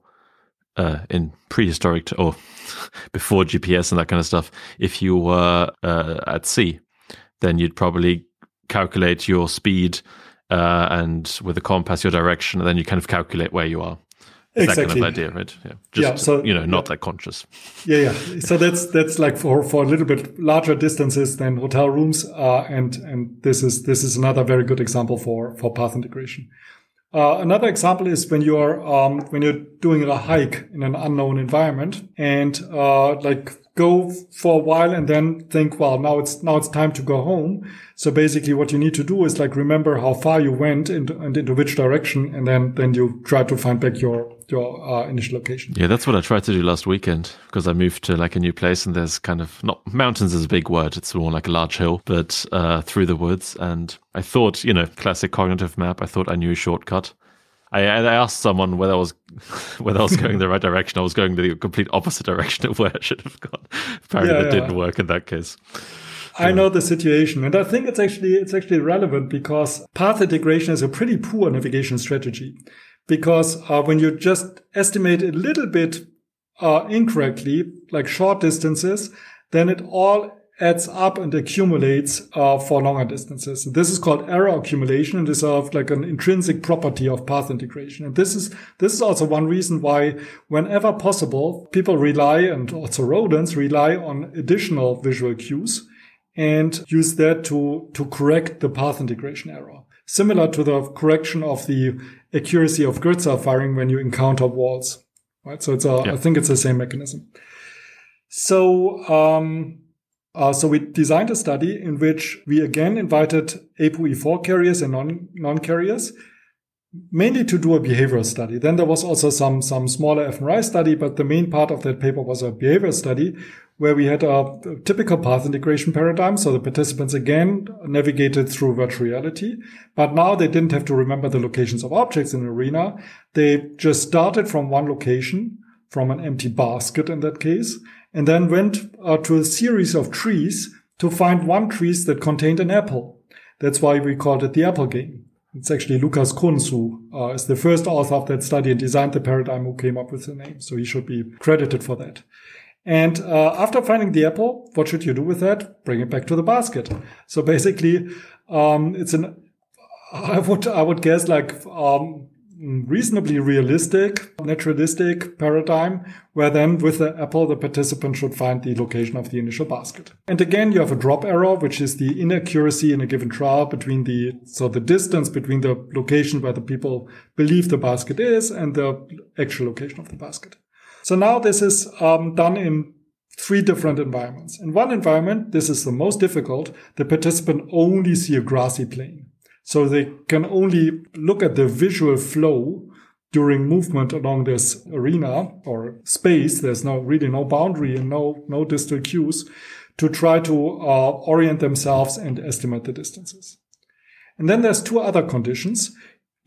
uh, in prehistoric t- or before GPS and that kind of stuff, if you were uh, at sea, then you'd probably calculate your speed uh, and with a compass your direction, and then you kind of calculate where you are exactly. that kind of idea, right? Yeah, just yeah, so, you know, not yeah. that conscious. Yeah, yeah. So that's that's like for for a little bit larger distances than hotel rooms, uh, and and this is this is another very good example for for path integration. Uh, another example is when you're um, when you're doing a hike in an unknown environment and uh, like go for a while and then think, well, now it's now it's time to go home. So basically, what you need to do is like remember how far you went and, and into which direction, and then then you try to find back your your uh, initial location. Yeah, that's what I tried to do last weekend because I moved to like a new place and there's kind of not mountains is a big word. It's more like a large hill, but uh, through the woods. And I thought, you know, classic cognitive map. I thought I knew a shortcut. I, I asked someone whether I was whether I was going the right direction. I was going the complete opposite direction of where I should have gone. Apparently, yeah, that yeah. didn't work in that case. I know the situation, and I think it's actually it's actually relevant because path integration is a pretty poor navigation strategy. Because uh, when you just estimate a little bit uh, incorrectly, like short distances, then it all adds up and accumulates uh, for longer distances. This is called error accumulation and is of like an intrinsic property of path integration. And this is this is also one reason why, whenever possible, people rely and also rodents rely on additional visual cues and use that to to correct the path integration error. Similar to the correction of the accuracy of grid cell firing when you encounter walls. Right. So it's a, yeah. I think it's the same mechanism. So um, uh, so we designed a study in which we again invited APOE4 carriers and non, non-carriers mainly to do a behavioral study. Then there was also some, some smaller fMRI study, but the main part of that paper was a behavioral study where we had a typical path integration paradigm. So the participants again navigated through virtual reality, but now they didn't have to remember the locations of objects in the arena. They just started from one location, from an empty basket in that case, and then went uh, to a series of trees to find one tree that contained an apple. That's why we called it the apple game. It's actually Lukas Kunz who uh, is the first author of that study and designed the paradigm who came up with the name. So he should be credited for that. And uh, after finding the apple, what should you do with that? Bring it back to the basket. So basically, um, it's an I would I would guess like um, reasonably realistic, naturalistic paradigm, where then with the apple, the participant should find the location of the initial basket. And again, you have a drop error, which is the inaccuracy in a given trial between the, so the distance between the location where the people believe the basket is and the actual location of the basket. So now this is um, done in three different environments. In one environment, this is the most difficult. The participant only see a grassy plain. So they can only look at the visual flow during movement along this arena or space. There's no really no boundary and no, no distal cues to try to uh, orient themselves and estimate the distances. And then there's two other conditions,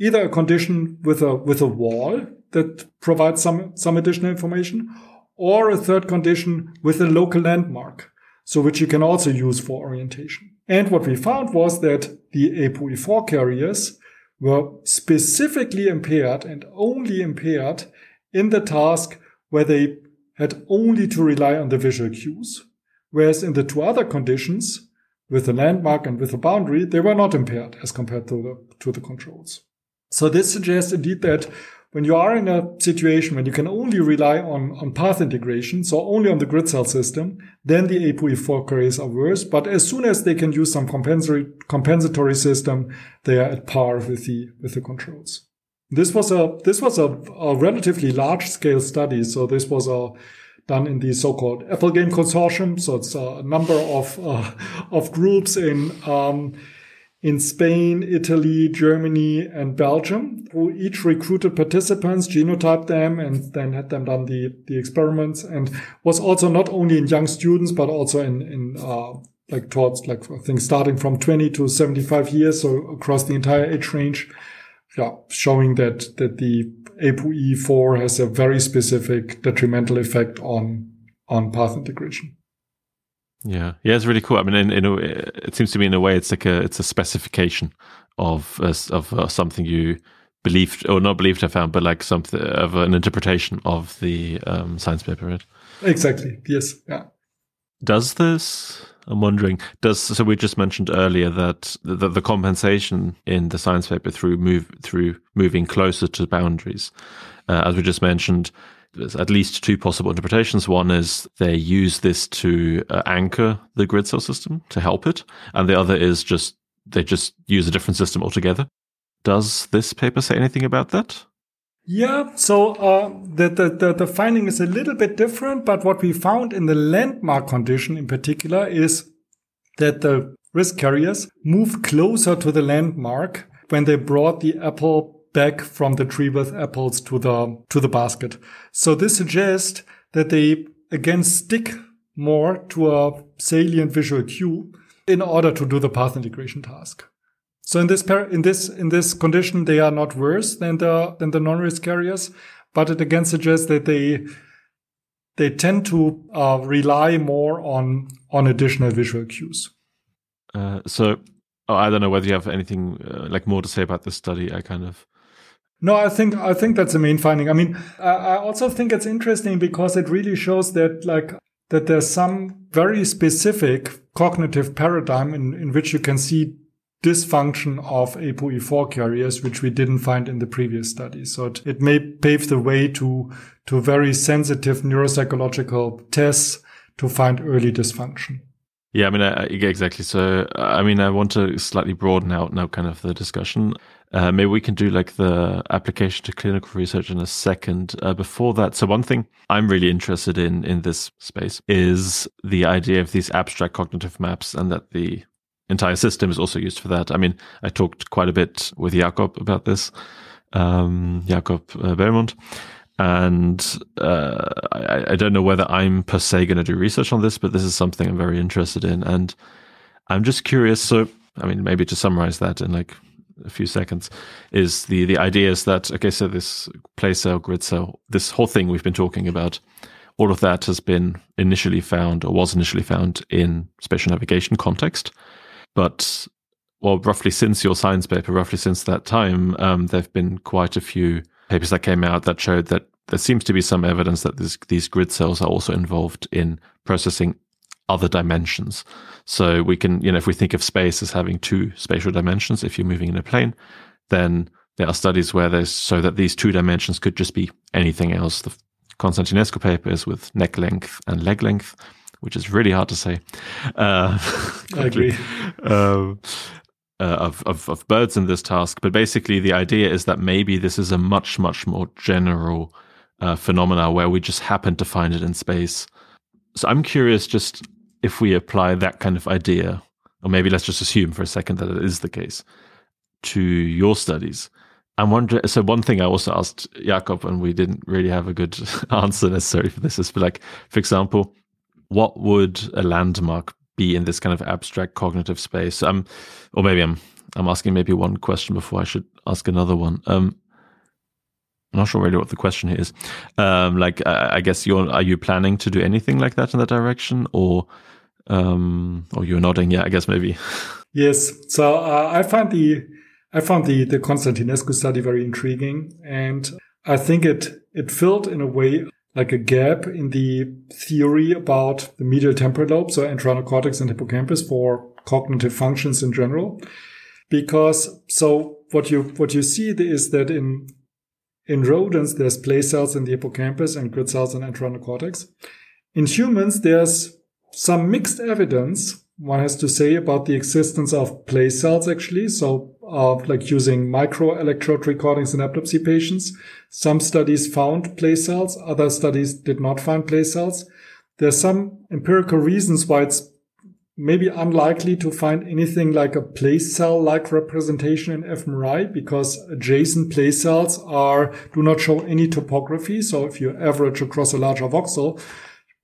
either a condition with a, with a wall that provides some, some additional information or a third condition with a local landmark. So which you can also use for orientation. And what we found was that the APOE4 carriers were specifically impaired and only impaired in the task where they had only to rely on the visual cues. Whereas in the two other conditions, with the landmark and with the boundary, they were not impaired as compared to the, to the controls. So this suggests indeed that when you are in a situation when you can only rely on, on path integration, so only on the grid cell system, then the APOE4 carriers are worse. But as soon as they can use some compensatory, compensatory system, they are at par with the, with the controls. This was a, this was a, a relatively large scale study. So this was a, done in the so-called Apple Game Consortium. So it's a number of, uh, of groups in, um, in Spain, Italy, Germany, and Belgium, who each recruited participants, genotyped them, and then had them done the, the experiments, and was also not only in young students, but also in, in uh, like towards, like, I think starting from 20 to 75 years, so across the entire age range. Yeah, showing that, that the APOE4 has a very specific detrimental effect on, on path integration. Yeah, yeah, it's really cool. I mean, in, in a, it seems to me in a way it's like a it's a specification of uh, of uh, something you believed or not believed I found, but like something of an interpretation of the um, science paper, right? Exactly. Yes. Yeah. Does this? I'm wondering. Does so? We just mentioned earlier that the, the compensation in the science paper through move through moving closer to boundaries, uh, as we just mentioned, there's at least two possible interpretations. One is they use this to uh, anchor the grid cell system to help it, and the other is just they just use a different system altogether. Does this paper say anything about that? Yeah, so uh, the, the, the, the finding is a little bit different, but what we found in the landmark condition in particular is that the risk carriers moved closer to the landmark when they brought the apple back from the tree with apples to the to the basket. So this suggests that they again stick more to a salient visual cue in order to do the path integration task. So in this in this in this condition, they are not worse than the than the non-risk carriers, but it again suggests that they they tend to uh, rely more on on additional visual cues. Uh, so oh, I don't know whether you have anything uh, like more to say about this study. I kind of no, I think I think that's the main finding. I mean, I also think it's interesting because it really shows that like that there's some very specific cognitive paradigm in, in which you can see dysfunction of APOE4 carriers, which we didn't find in the previous study. So it, it may pave the way to, to very sensitive neuropsychological tests to find early dysfunction. Yeah, I mean, I, exactly. So, I mean, I want to slightly broaden out now kind of the discussion. Uh, maybe we can do like the application to clinical research in a second. Uh, before that, so one thing I'm really interested in in this space is the idea of these abstract cognitive maps, and that the entire system is also used for that. I mean, I talked quite a bit with Jacob about this, um, Jacob uh, Bellmund, and uh, I, I, don't know whether I'm per se going to do research on this, but this is something I'm very interested in, and I'm just curious. So, I mean, maybe to summarize that in like a few seconds, is the the idea is that okay, so this place cell, grid cell, this whole thing we've been talking about all of that has been initially found or was initially found in spatial navigation context. But well, roughly since your science paper, roughly since that time, um, there have been quite a few papers that came out that showed that there seems to be some evidence that this, these grid cells are also involved in processing other dimensions. So we can, you know, if we think of space as having two spatial dimensions, if you're moving in a plane, then there are studies where there's so that these two dimensions could just be anything else. The Constantinescu papers with neck length and leg length, which is really hard to say. Uh, I agree. Um, uh, of, of, of birds in this task, but basically the idea is that maybe this is a much much more general uh, phenomena where we just happen to find it in space. So I'm curious, just if we apply that kind of idea, or maybe let's just assume for a second that it is the case, to your studies. I'm wondering. So one thing I also asked Jacob, and we didn't really have a good answer necessarily for this, is like, for example, what would a landmark be in this kind of abstract cognitive space? Um, or maybe I'm I'm asking maybe one question before I should ask another one. Um, I'm not sure really what the question is. Um, like, I, I guess you're are you planning to do anything like that in that direction, or um, or you're nodding? Yeah, I guess maybe. Yes. So uh, I find the I found the, the Constantinescu study very intriguing. And I think it, it filled in a way like a gap in the theory about the medial temporal lobe, so entorhinal cortex and hippocampus for cognitive functions in general. Because so what you what you see is that in in rodents there's place cells in the hippocampus and grid cells in entorhinal cortex. In humans there's some mixed evidence one has to say about the existence of place cells actually. So of like using microelectrode recordings in epilepsy patients. Some studies found place cells, other studies did not find place cells. There's some empirical reasons why it's maybe unlikely to find anything like a place cell like representation in fMRI because adjacent place cells are do not show any topography. So if you average across a larger voxel,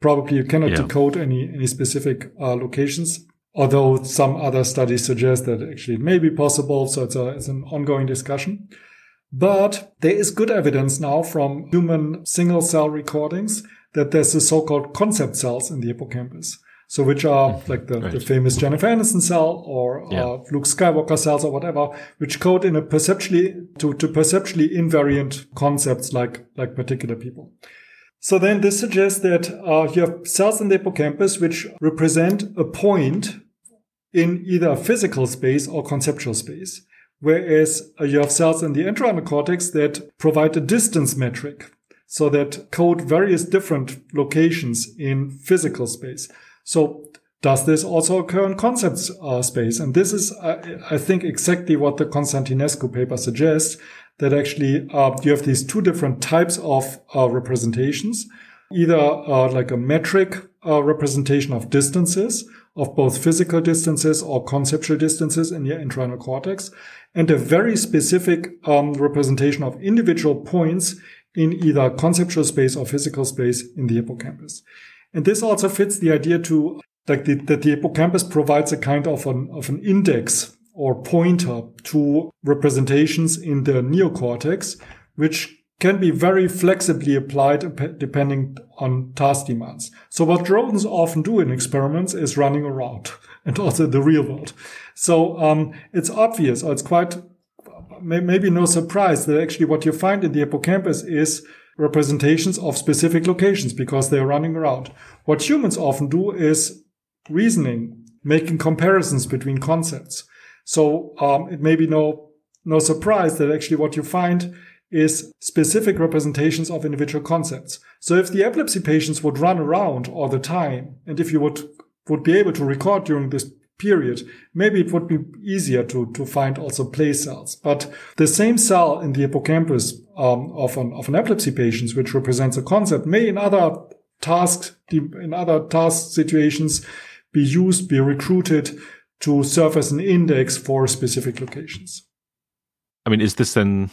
probably you cannot yeah. decode any any specific uh, locations although some other studies suggest that actually it may be possible. So it's, a, it's an ongoing discussion. But there is good evidence now from human single cell recordings that there's the so-called concept cells in the hippocampus. So which are mm-hmm. like the, right. the famous Jennifer Aniston cell or yeah. uh, Luke Skywalker cells or whatever, which code in a perceptually to, to perceptually invariant concepts like like particular people. So then this suggests that uh, you have cells in the hippocampus which represent a point in either physical space or conceptual space. Whereas you have cells in the entorhinal cortex that provide a distance metric. So that code various different locations in physical space. So does this also occur in concept uh, space? And this is, uh, I think, exactly what the Constantinescu paper suggests, that actually uh, you have these two different types of uh, representations, either uh, like a metric uh, representation of distances, of both physical distances or conceptual distances in your entorhinal cortex, and a very specific um, representation of individual points in either conceptual space or physical space in the hippocampus. And this also fits the idea to like the, that the hippocampus provides a kind of an, of an index or pointer to representations in the neocortex, which can be very flexibly applied depending on task demands. So what rodents often do in experiments is running around and also the real world. So um, it's obvious or it's quite maybe no surprise that actually what you find in the hippocampus is representations of specific locations because they're running around. What humans often do is reasoning, making comparisons between concepts. So um, it may be no no surprise that actually what you find is specific representations of individual concepts. So if the epilepsy patients would run around all the time, and if you would would be able to record during this period, maybe it would be easier to, to find also place cells. But the same cell in the hippocampus um, of, an, of an epilepsy patient, which represents a concept, may in other tasks, in other task situations be used, be recruited to serve as an index for specific locations. I mean, is this then?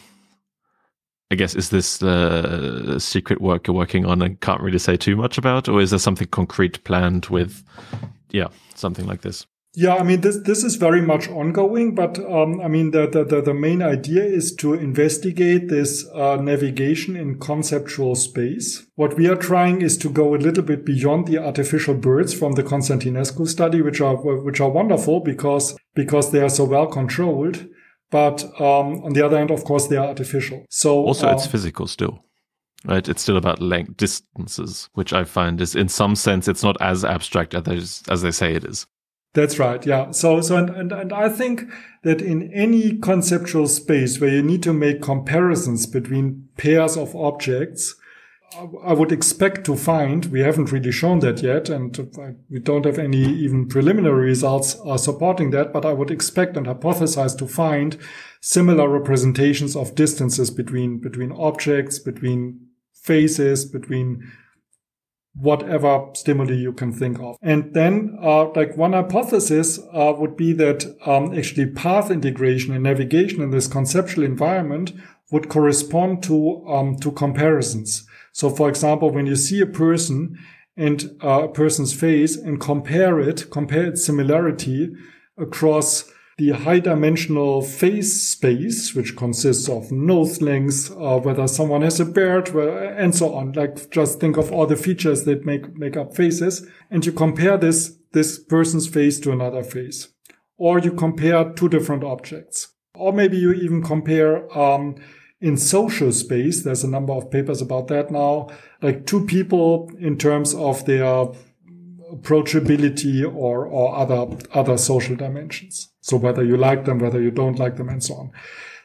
I guess is this the secret work you're working on and can't really say too much about, or is there something concrete planned with, yeah, something like this? Yeah, I mean this this is very much ongoing, but um, I mean the, the the main idea is to investigate this uh, navigation in conceptual space. What we are trying is to go a little bit beyond the artificial birds from the Constantinescu study, which are which are wonderful because because they are so well controlled. But um, on the other hand, of course, they are artificial. So also, uh, it's physical still right? It's still about length, distances, which I find is in some sense it's not as abstract as as they say it is. That's right. Yeah. So, so, and, and, and I think that in any conceptual space where you need to make comparisons between pairs of objects, I would expect to find, we haven't really shown that yet, and we don't have any even preliminary results supporting that, but I would expect and hypothesize to find similar representations of distances between, between objects, between faces, between whatever stimuli you can think of. And then, uh, like one hypothesis uh, would be that um, actually path integration and navigation in this conceptual environment would correspond to um, to comparisons. So, for example, when you see a person and uh, a person's face and compare it, compare its similarity across the high dimensional face space, which consists of nose length, uh, whether someone has a beard, and so on. Like just think of all the features that make, make up faces. And you compare this, this person's face to another face. Or you compare two different objects. Or maybe you even compare, um, in social space. There's a number of papers about that now. Like two people in terms of their approachability or, or other, other social dimensions. So whether you like them, whether you don't like them and so on.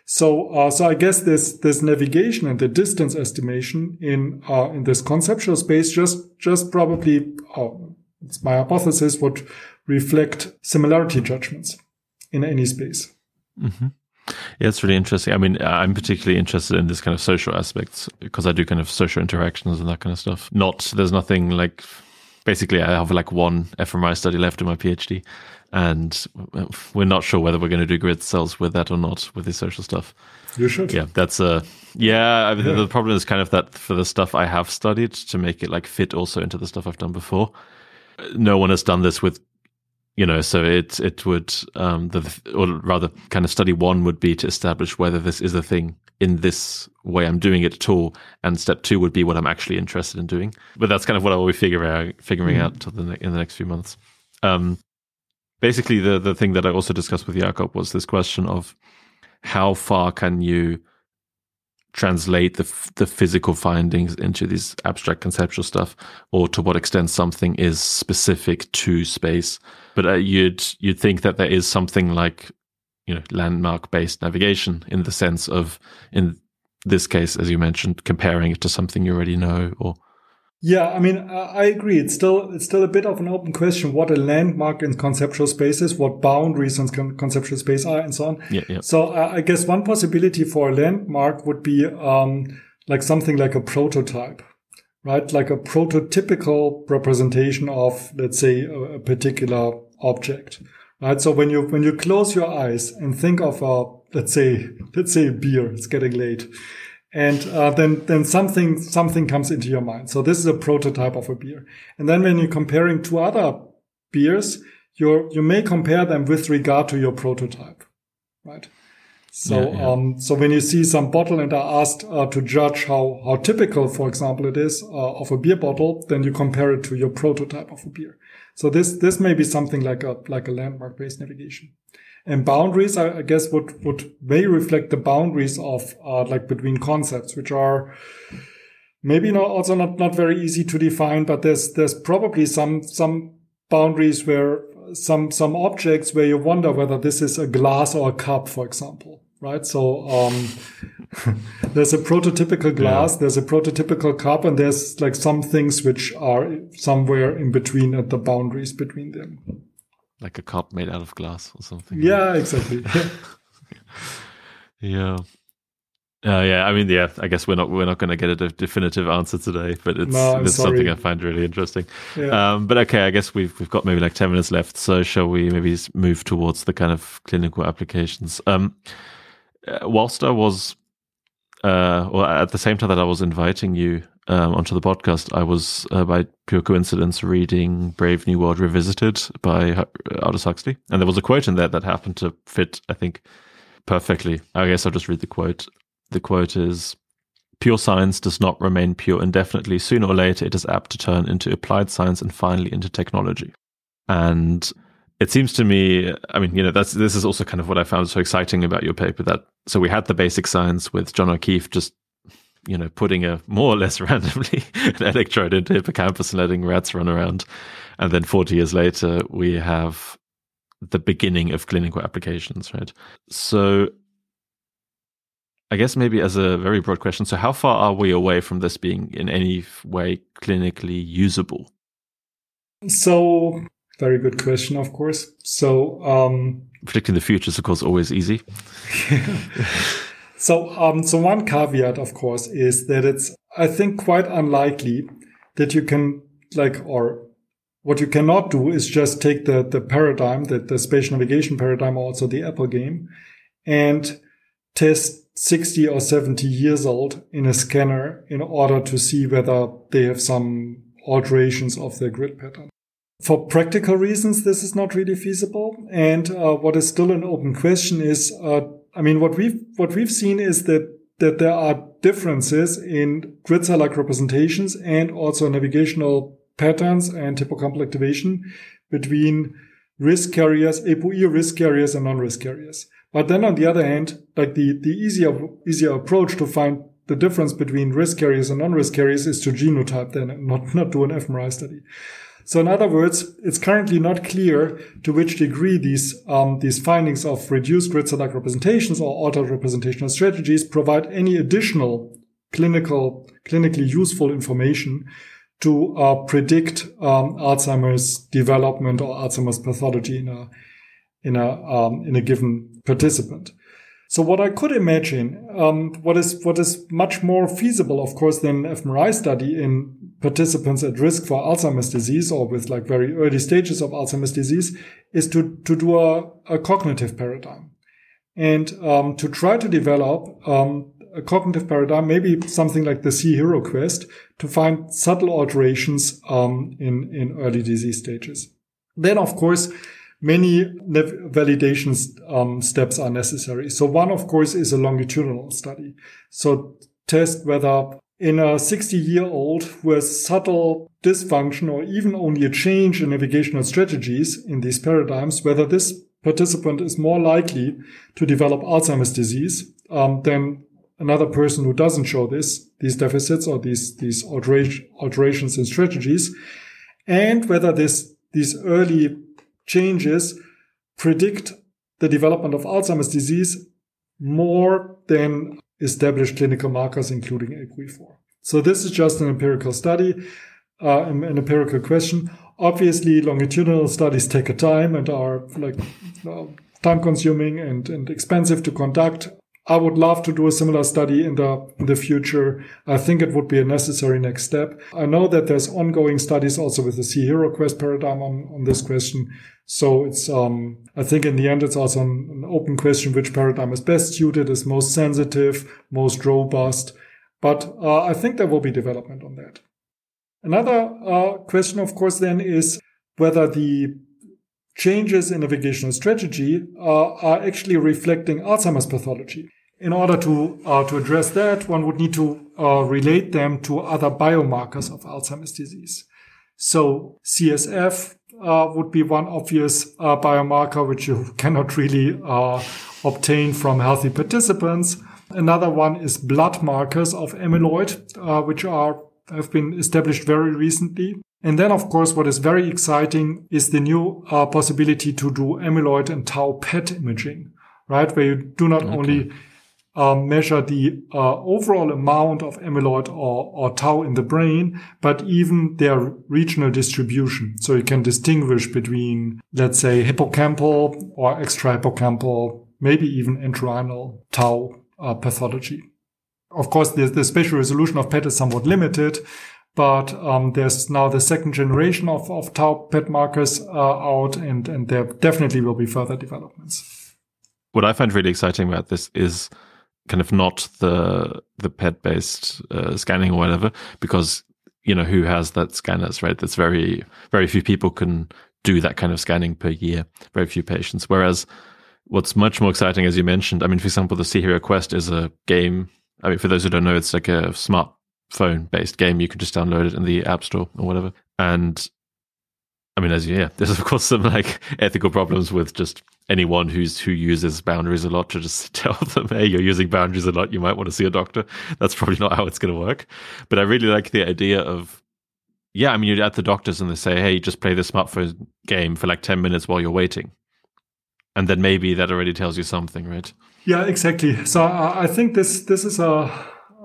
So, uh, so I guess this, this navigation and the distance estimation in, uh, in this conceptual space just, just probably, uh, it's my hypothesis would reflect similarity judgments in any space. Mm-hmm. Yeah, it's really interesting. I mean, I'm particularly interested in this kind of social aspects because I do kind of social interactions and that kind of stuff. Not, there's nothing like basically I have like one fMRI study left in my PhD, and we're not sure whether we're going to do grid cells with that or not with the social stuff. You should. Yeah, that's a yeah. I mean, yeah. The problem is kind of that for the stuff I have studied to make it like fit also into the stuff I've done before. No one has done this with, you know, so it it would um the or rather kind of study one would be to establish whether this is a thing in this way I'm doing it at all. And step two would be what I'm actually interested in doing. But that's kind of what I will be figuring out, figuring mm. out the, in the next few months. Um, basically, the the thing that I also discussed with Jacob was this question of how far can you translate the the physical findings into these abstract conceptual stuff, or to what extent something is specific to space. But uh, you'd you'd think that there is something like you know landmark based navigation in the sense of in this case as you mentioned comparing it to something you already know or yeah i mean i agree it's still it's still a bit of an open question what a landmark in conceptual space is what boundaries on conceptual space are and so on yeah, yeah. so uh, i guess one possibility for a landmark would be um, like something like a prototype right like a prototypical representation of let's say a, a particular object right? So when you when you close your eyes and think of a let's say let's say a beer, it's getting late, and uh, then then something something comes into your mind. So this is a prototype of a beer, and then when you're comparing two other beers, you you may compare them with regard to your prototype, right? So, yeah, yeah. Um, so when you see some bottle and are asked uh, to judge how, how typical, for example, it is uh, of a beer bottle, then you compare it to your prototype of a beer. So this, this may be something like a, like a landmark based navigation. And boundaries, I, guess, would, would may reflect the boundaries of, uh, like between concepts, which are maybe not, also not, not very easy to define, but there's, there's probably some, some boundaries where some, some objects where you wonder whether this is a glass or a cup, for example right? So um, there's a prototypical glass, yeah. there's a prototypical cup, and there's like some things which are somewhere in between at the boundaries between them. Like a cup made out of glass or something. Yeah, exactly. yeah. Uh, yeah, I mean, yeah, I guess we're not we're not going to get a definitive answer today, but it's, No, it's something. I find really interesting. Yeah. Um, but okay, I guess we've we've got maybe like ten minutes left, so shall we maybe move towards the kind of clinical applications? Um, uh, whilst I was, uh, well, at the same time that I was inviting you um, onto the podcast, I was uh, by pure coincidence reading Brave New World Revisited by Hu- Aldous Huxley, and there was a quote in there that happened to fit, I think, perfectly. I guess I'll just read the quote. The quote is Pure science does not remain pure indefinitely. Sooner or later, it is apt to turn into applied science and finally into technology. And it seems to me, I mean, you know, that's this is also kind of what I found so exciting about your paper. That so we had the basic science with John O'Keefe just, you know, putting a more or less randomly an electrode into hippocampus and letting rats run around, and then forty years later we have the beginning of clinical applications, right? So I guess maybe as a very broad question, so how far are we away from this being in any way clinically usable? So, very good question, of course. So, um, Predicting the future is, of course, always easy. so, um, so one caveat, of course, is that it's, I think, quite unlikely that you can like, or what you cannot do is just take the, the paradigm, the, the spatial navigation paradigm, also the Apple game, and test 60 or 70 years old in a scanner in order to see whether they have some alterations of their grid pattern. For practical reasons, this is not really feasible. And uh, what is still an open question is, uh, I mean, what we've what we've seen is that that there are differences in grid cell-like representations and also navigational patterns and hippocampal activation between risk carriers, ApoE risk carriers, and non-risk carriers. But then on the other hand, like the the easier easier approach to find the difference between risk carriers and non-risk carriers is to genotype them not not do an fMRI study. So in other words, it's currently not clear to which degree these um, these findings of reduced grid cell-like representations or altered representational strategies provide any additional clinical clinically useful information to uh, predict um, Alzheimer's development or Alzheimer's pathology in a in a um, in a given participant. So what I could imagine, um, what is what is much more feasible, of course, than an fMRI study in participants at risk for Alzheimer's disease or with like very early stages of Alzheimer's disease, is to to do a, a cognitive paradigm, and um, to try to develop um, a cognitive paradigm, maybe something like the Sea Hero Quest, to find subtle alterations um, in in early disease stages. Then, of course many validation um, steps are necessary. So one, of course, is a longitudinal study. So test whether in a 60 year old who has subtle dysfunction or even only a change in navigational strategies in these paradigms, whether this participant is more likely to develop Alzheimer's disease um, than another person who doesn't show this, these deficits or these, these alteration, alterations in strategies, and whether this, these early changes predict the development of Alzheimer's disease more than established clinical markers, including ApoE4. So this is just an empirical study, uh, an empirical question. Obviously, longitudinal studies take a time and are like uh, time consuming and, and expensive to conduct. I would love to do a similar study in the in the future. I think it would be a necessary next step. I know that there's ongoing studies also with the Sea Hero Quest paradigm on, on this question. So it's um I think in the end it's also an, an open question which paradigm is best suited, is most sensitive, most robust. But uh, I think there will be development on that. Another uh, question, of course, then is whether the changes in navigational strategy uh, are actually reflecting Alzheimer's pathology. In order to uh, to address that, one would need to uh, relate them to other biomarkers of Alzheimer's disease. So CSF uh, would be one obvious uh, biomarker which you cannot really uh, obtain from healthy participants. Another one is blood markers of amyloid, which are have been established very recently. And then, of course, what is very exciting is the new uh, possibility to do amyloid and tau PET imaging, right? Where you do not okay. only uh, measure the uh, overall amount of amyloid or, or tau in the brain, but even their regional distribution. So you can distinguish between, let's say, hippocampal or extra hippocampal, maybe even entorhinal tau uh, pathology. Of course, the, the spatial resolution of PET is somewhat limited, but um, there's now the second generation of, of tau PET markers uh, out, and, and there definitely will be further developments. What I find really exciting about this is kind of not the the PET based uh, scanning or whatever, because you know who has that scanners, right? That's very very few people can do that kind of scanning per year. Very few patients. Whereas what's much more exciting, as you mentioned, I mean, for example, the Sea Hero Quest is a game. I mean, for those who don't know, it's like a smartphone based game. You can just download it in the App Store or whatever. And I mean, as yeah, there's of course some like ethical problems with just anyone who's who uses boundaries a lot to just tell them, hey, you're using boundaries a lot. You might want to see a doctor. That's probably not how it's going to work. But I really like the idea of, yeah, I mean, you're at the doctors and they say, hey, just play the smartphone game for like 10 minutes while you're waiting and then maybe that already tells you something, right? Yeah, exactly. So uh, I think this this is a,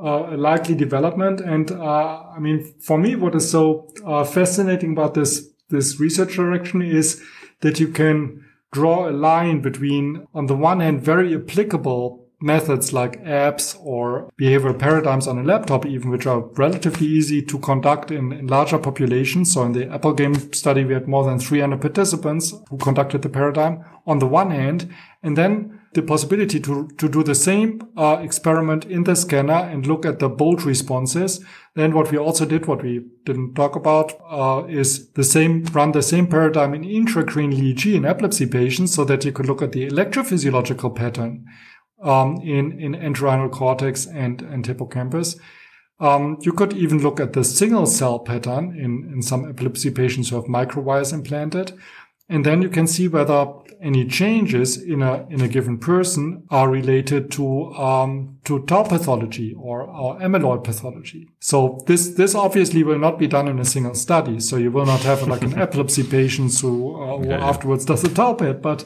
a likely development, and uh, I mean, for me, what is so uh, fascinating about this this research direction is that you can draw a line between, on the one hand, very applicable methods like apps or behavioral paradigms on a laptop, even which are relatively easy to conduct in, in, larger populations. So in the Apple game study, we had more than 300 participants who conducted the paradigm on the one hand, and then the possibility to, to do the same uh, experiment in the scanner and look at the BOLD responses. Then what we also did, what we didn't talk about, uh, is the same, run the same paradigm in intracranial EEG in epilepsy patients so that you could look at the electrophysiological pattern um, in, in entorhinal cortex and, and hippocampus. Um, you could even look at the single cell pattern in, in some epilepsy patients who have microwires implanted. And then you can see whether any changes in a, in a given person are related to, um, to tau pathology or, or amyloid pathology. So this, this obviously will not be done in a single study. So you will not have like an epilepsy patient who, uh, who yeah, afterwards does a tau PET, but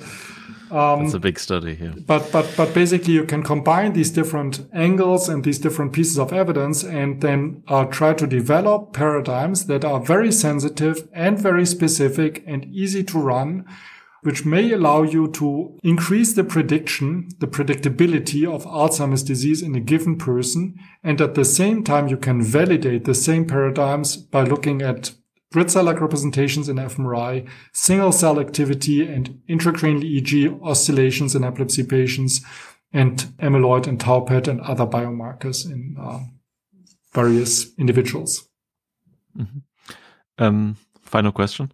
um, That's a big study here. But but but basically, you can combine these different angles and these different pieces of evidence, and then uh, try to develop paradigms that are very sensitive and very specific and easy to run, which may allow you to increase the prediction, the predictability of Alzheimer's disease in a given person, and at the same time, you can validate the same paradigms by looking at grid cell-like representations in fMRI, single cell activity and intracranial EEG oscillations in epilepsy patients, and amyloid and tau PET and other biomarkers in uh, various individuals. Mm-hmm. Um, final question.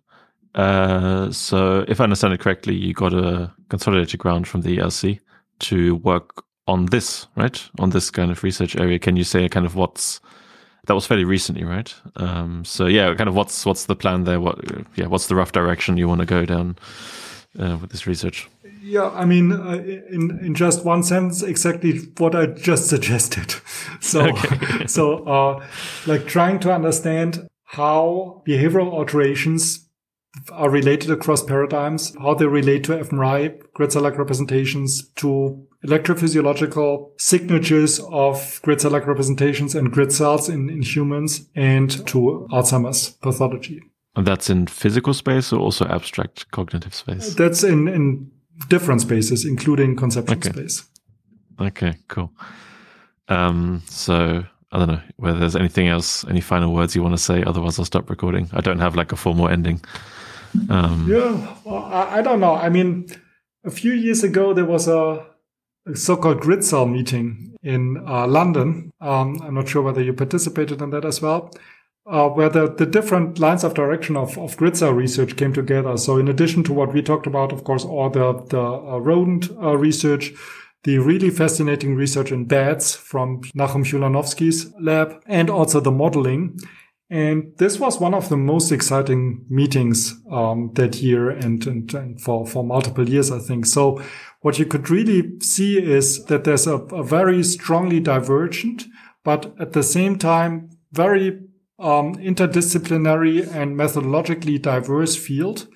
Uh, so, if I understand it correctly, you got a consolidated grant from the ERC to work on this, right? On this kind of research area. Can you say kind of what's that was fairly recently, right? Um, so yeah, kind of what's what's the plan there? What yeah, what's the rough direction you want to go down uh, with this research? Yeah, I mean, uh, in in just one sentence, exactly what I just suggested. So okay. so uh, like trying to understand how behavioral alterations are related across paradigms, how they relate to fMRI, grid cell-like representations, to electrophysiological signatures of grid cell-like representations and grid cells in, in humans, and to Alzheimer's pathology. And that's in physical space or also abstract cognitive space? That's in, in different spaces, including conceptual okay. space. Okay, cool. Um, so I don't know whether there's anything else, any final words you want to say. Otherwise, I'll stop recording. I don't have like a formal ending. Um, yeah, well, I, I, don't know. I mean, a few years ago there was a, a so-called grid cell meeting in uh, London. Um, I'm not sure whether you participated in that as well. Uh, where the, the different lines of direction of, of grid cell research came together. So in addition to what we talked about, of course, all the, the uh, rodent uh, research, the really fascinating research in bats from Nachum Ulanovsky's lab, and also the modeling. And this was one of the most exciting meetings um, that year and, and, and, for, for multiple years, I think. So what you could really see is that there's a, a very strongly divergent, but at the same time, very um, interdisciplinary and methodologically diverse field,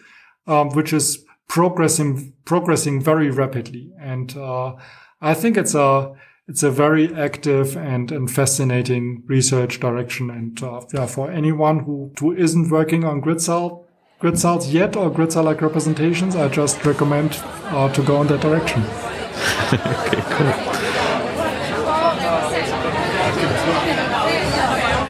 um, which is progressing, progressing very rapidly. And, uh, I think it's a, it's a very active and, and fascinating research direction. And uh, yeah, for anyone who, who isn't working on grid cell grid cells yet or grid cell like representations, I just recommend uh, to go in that direction. okay, cool.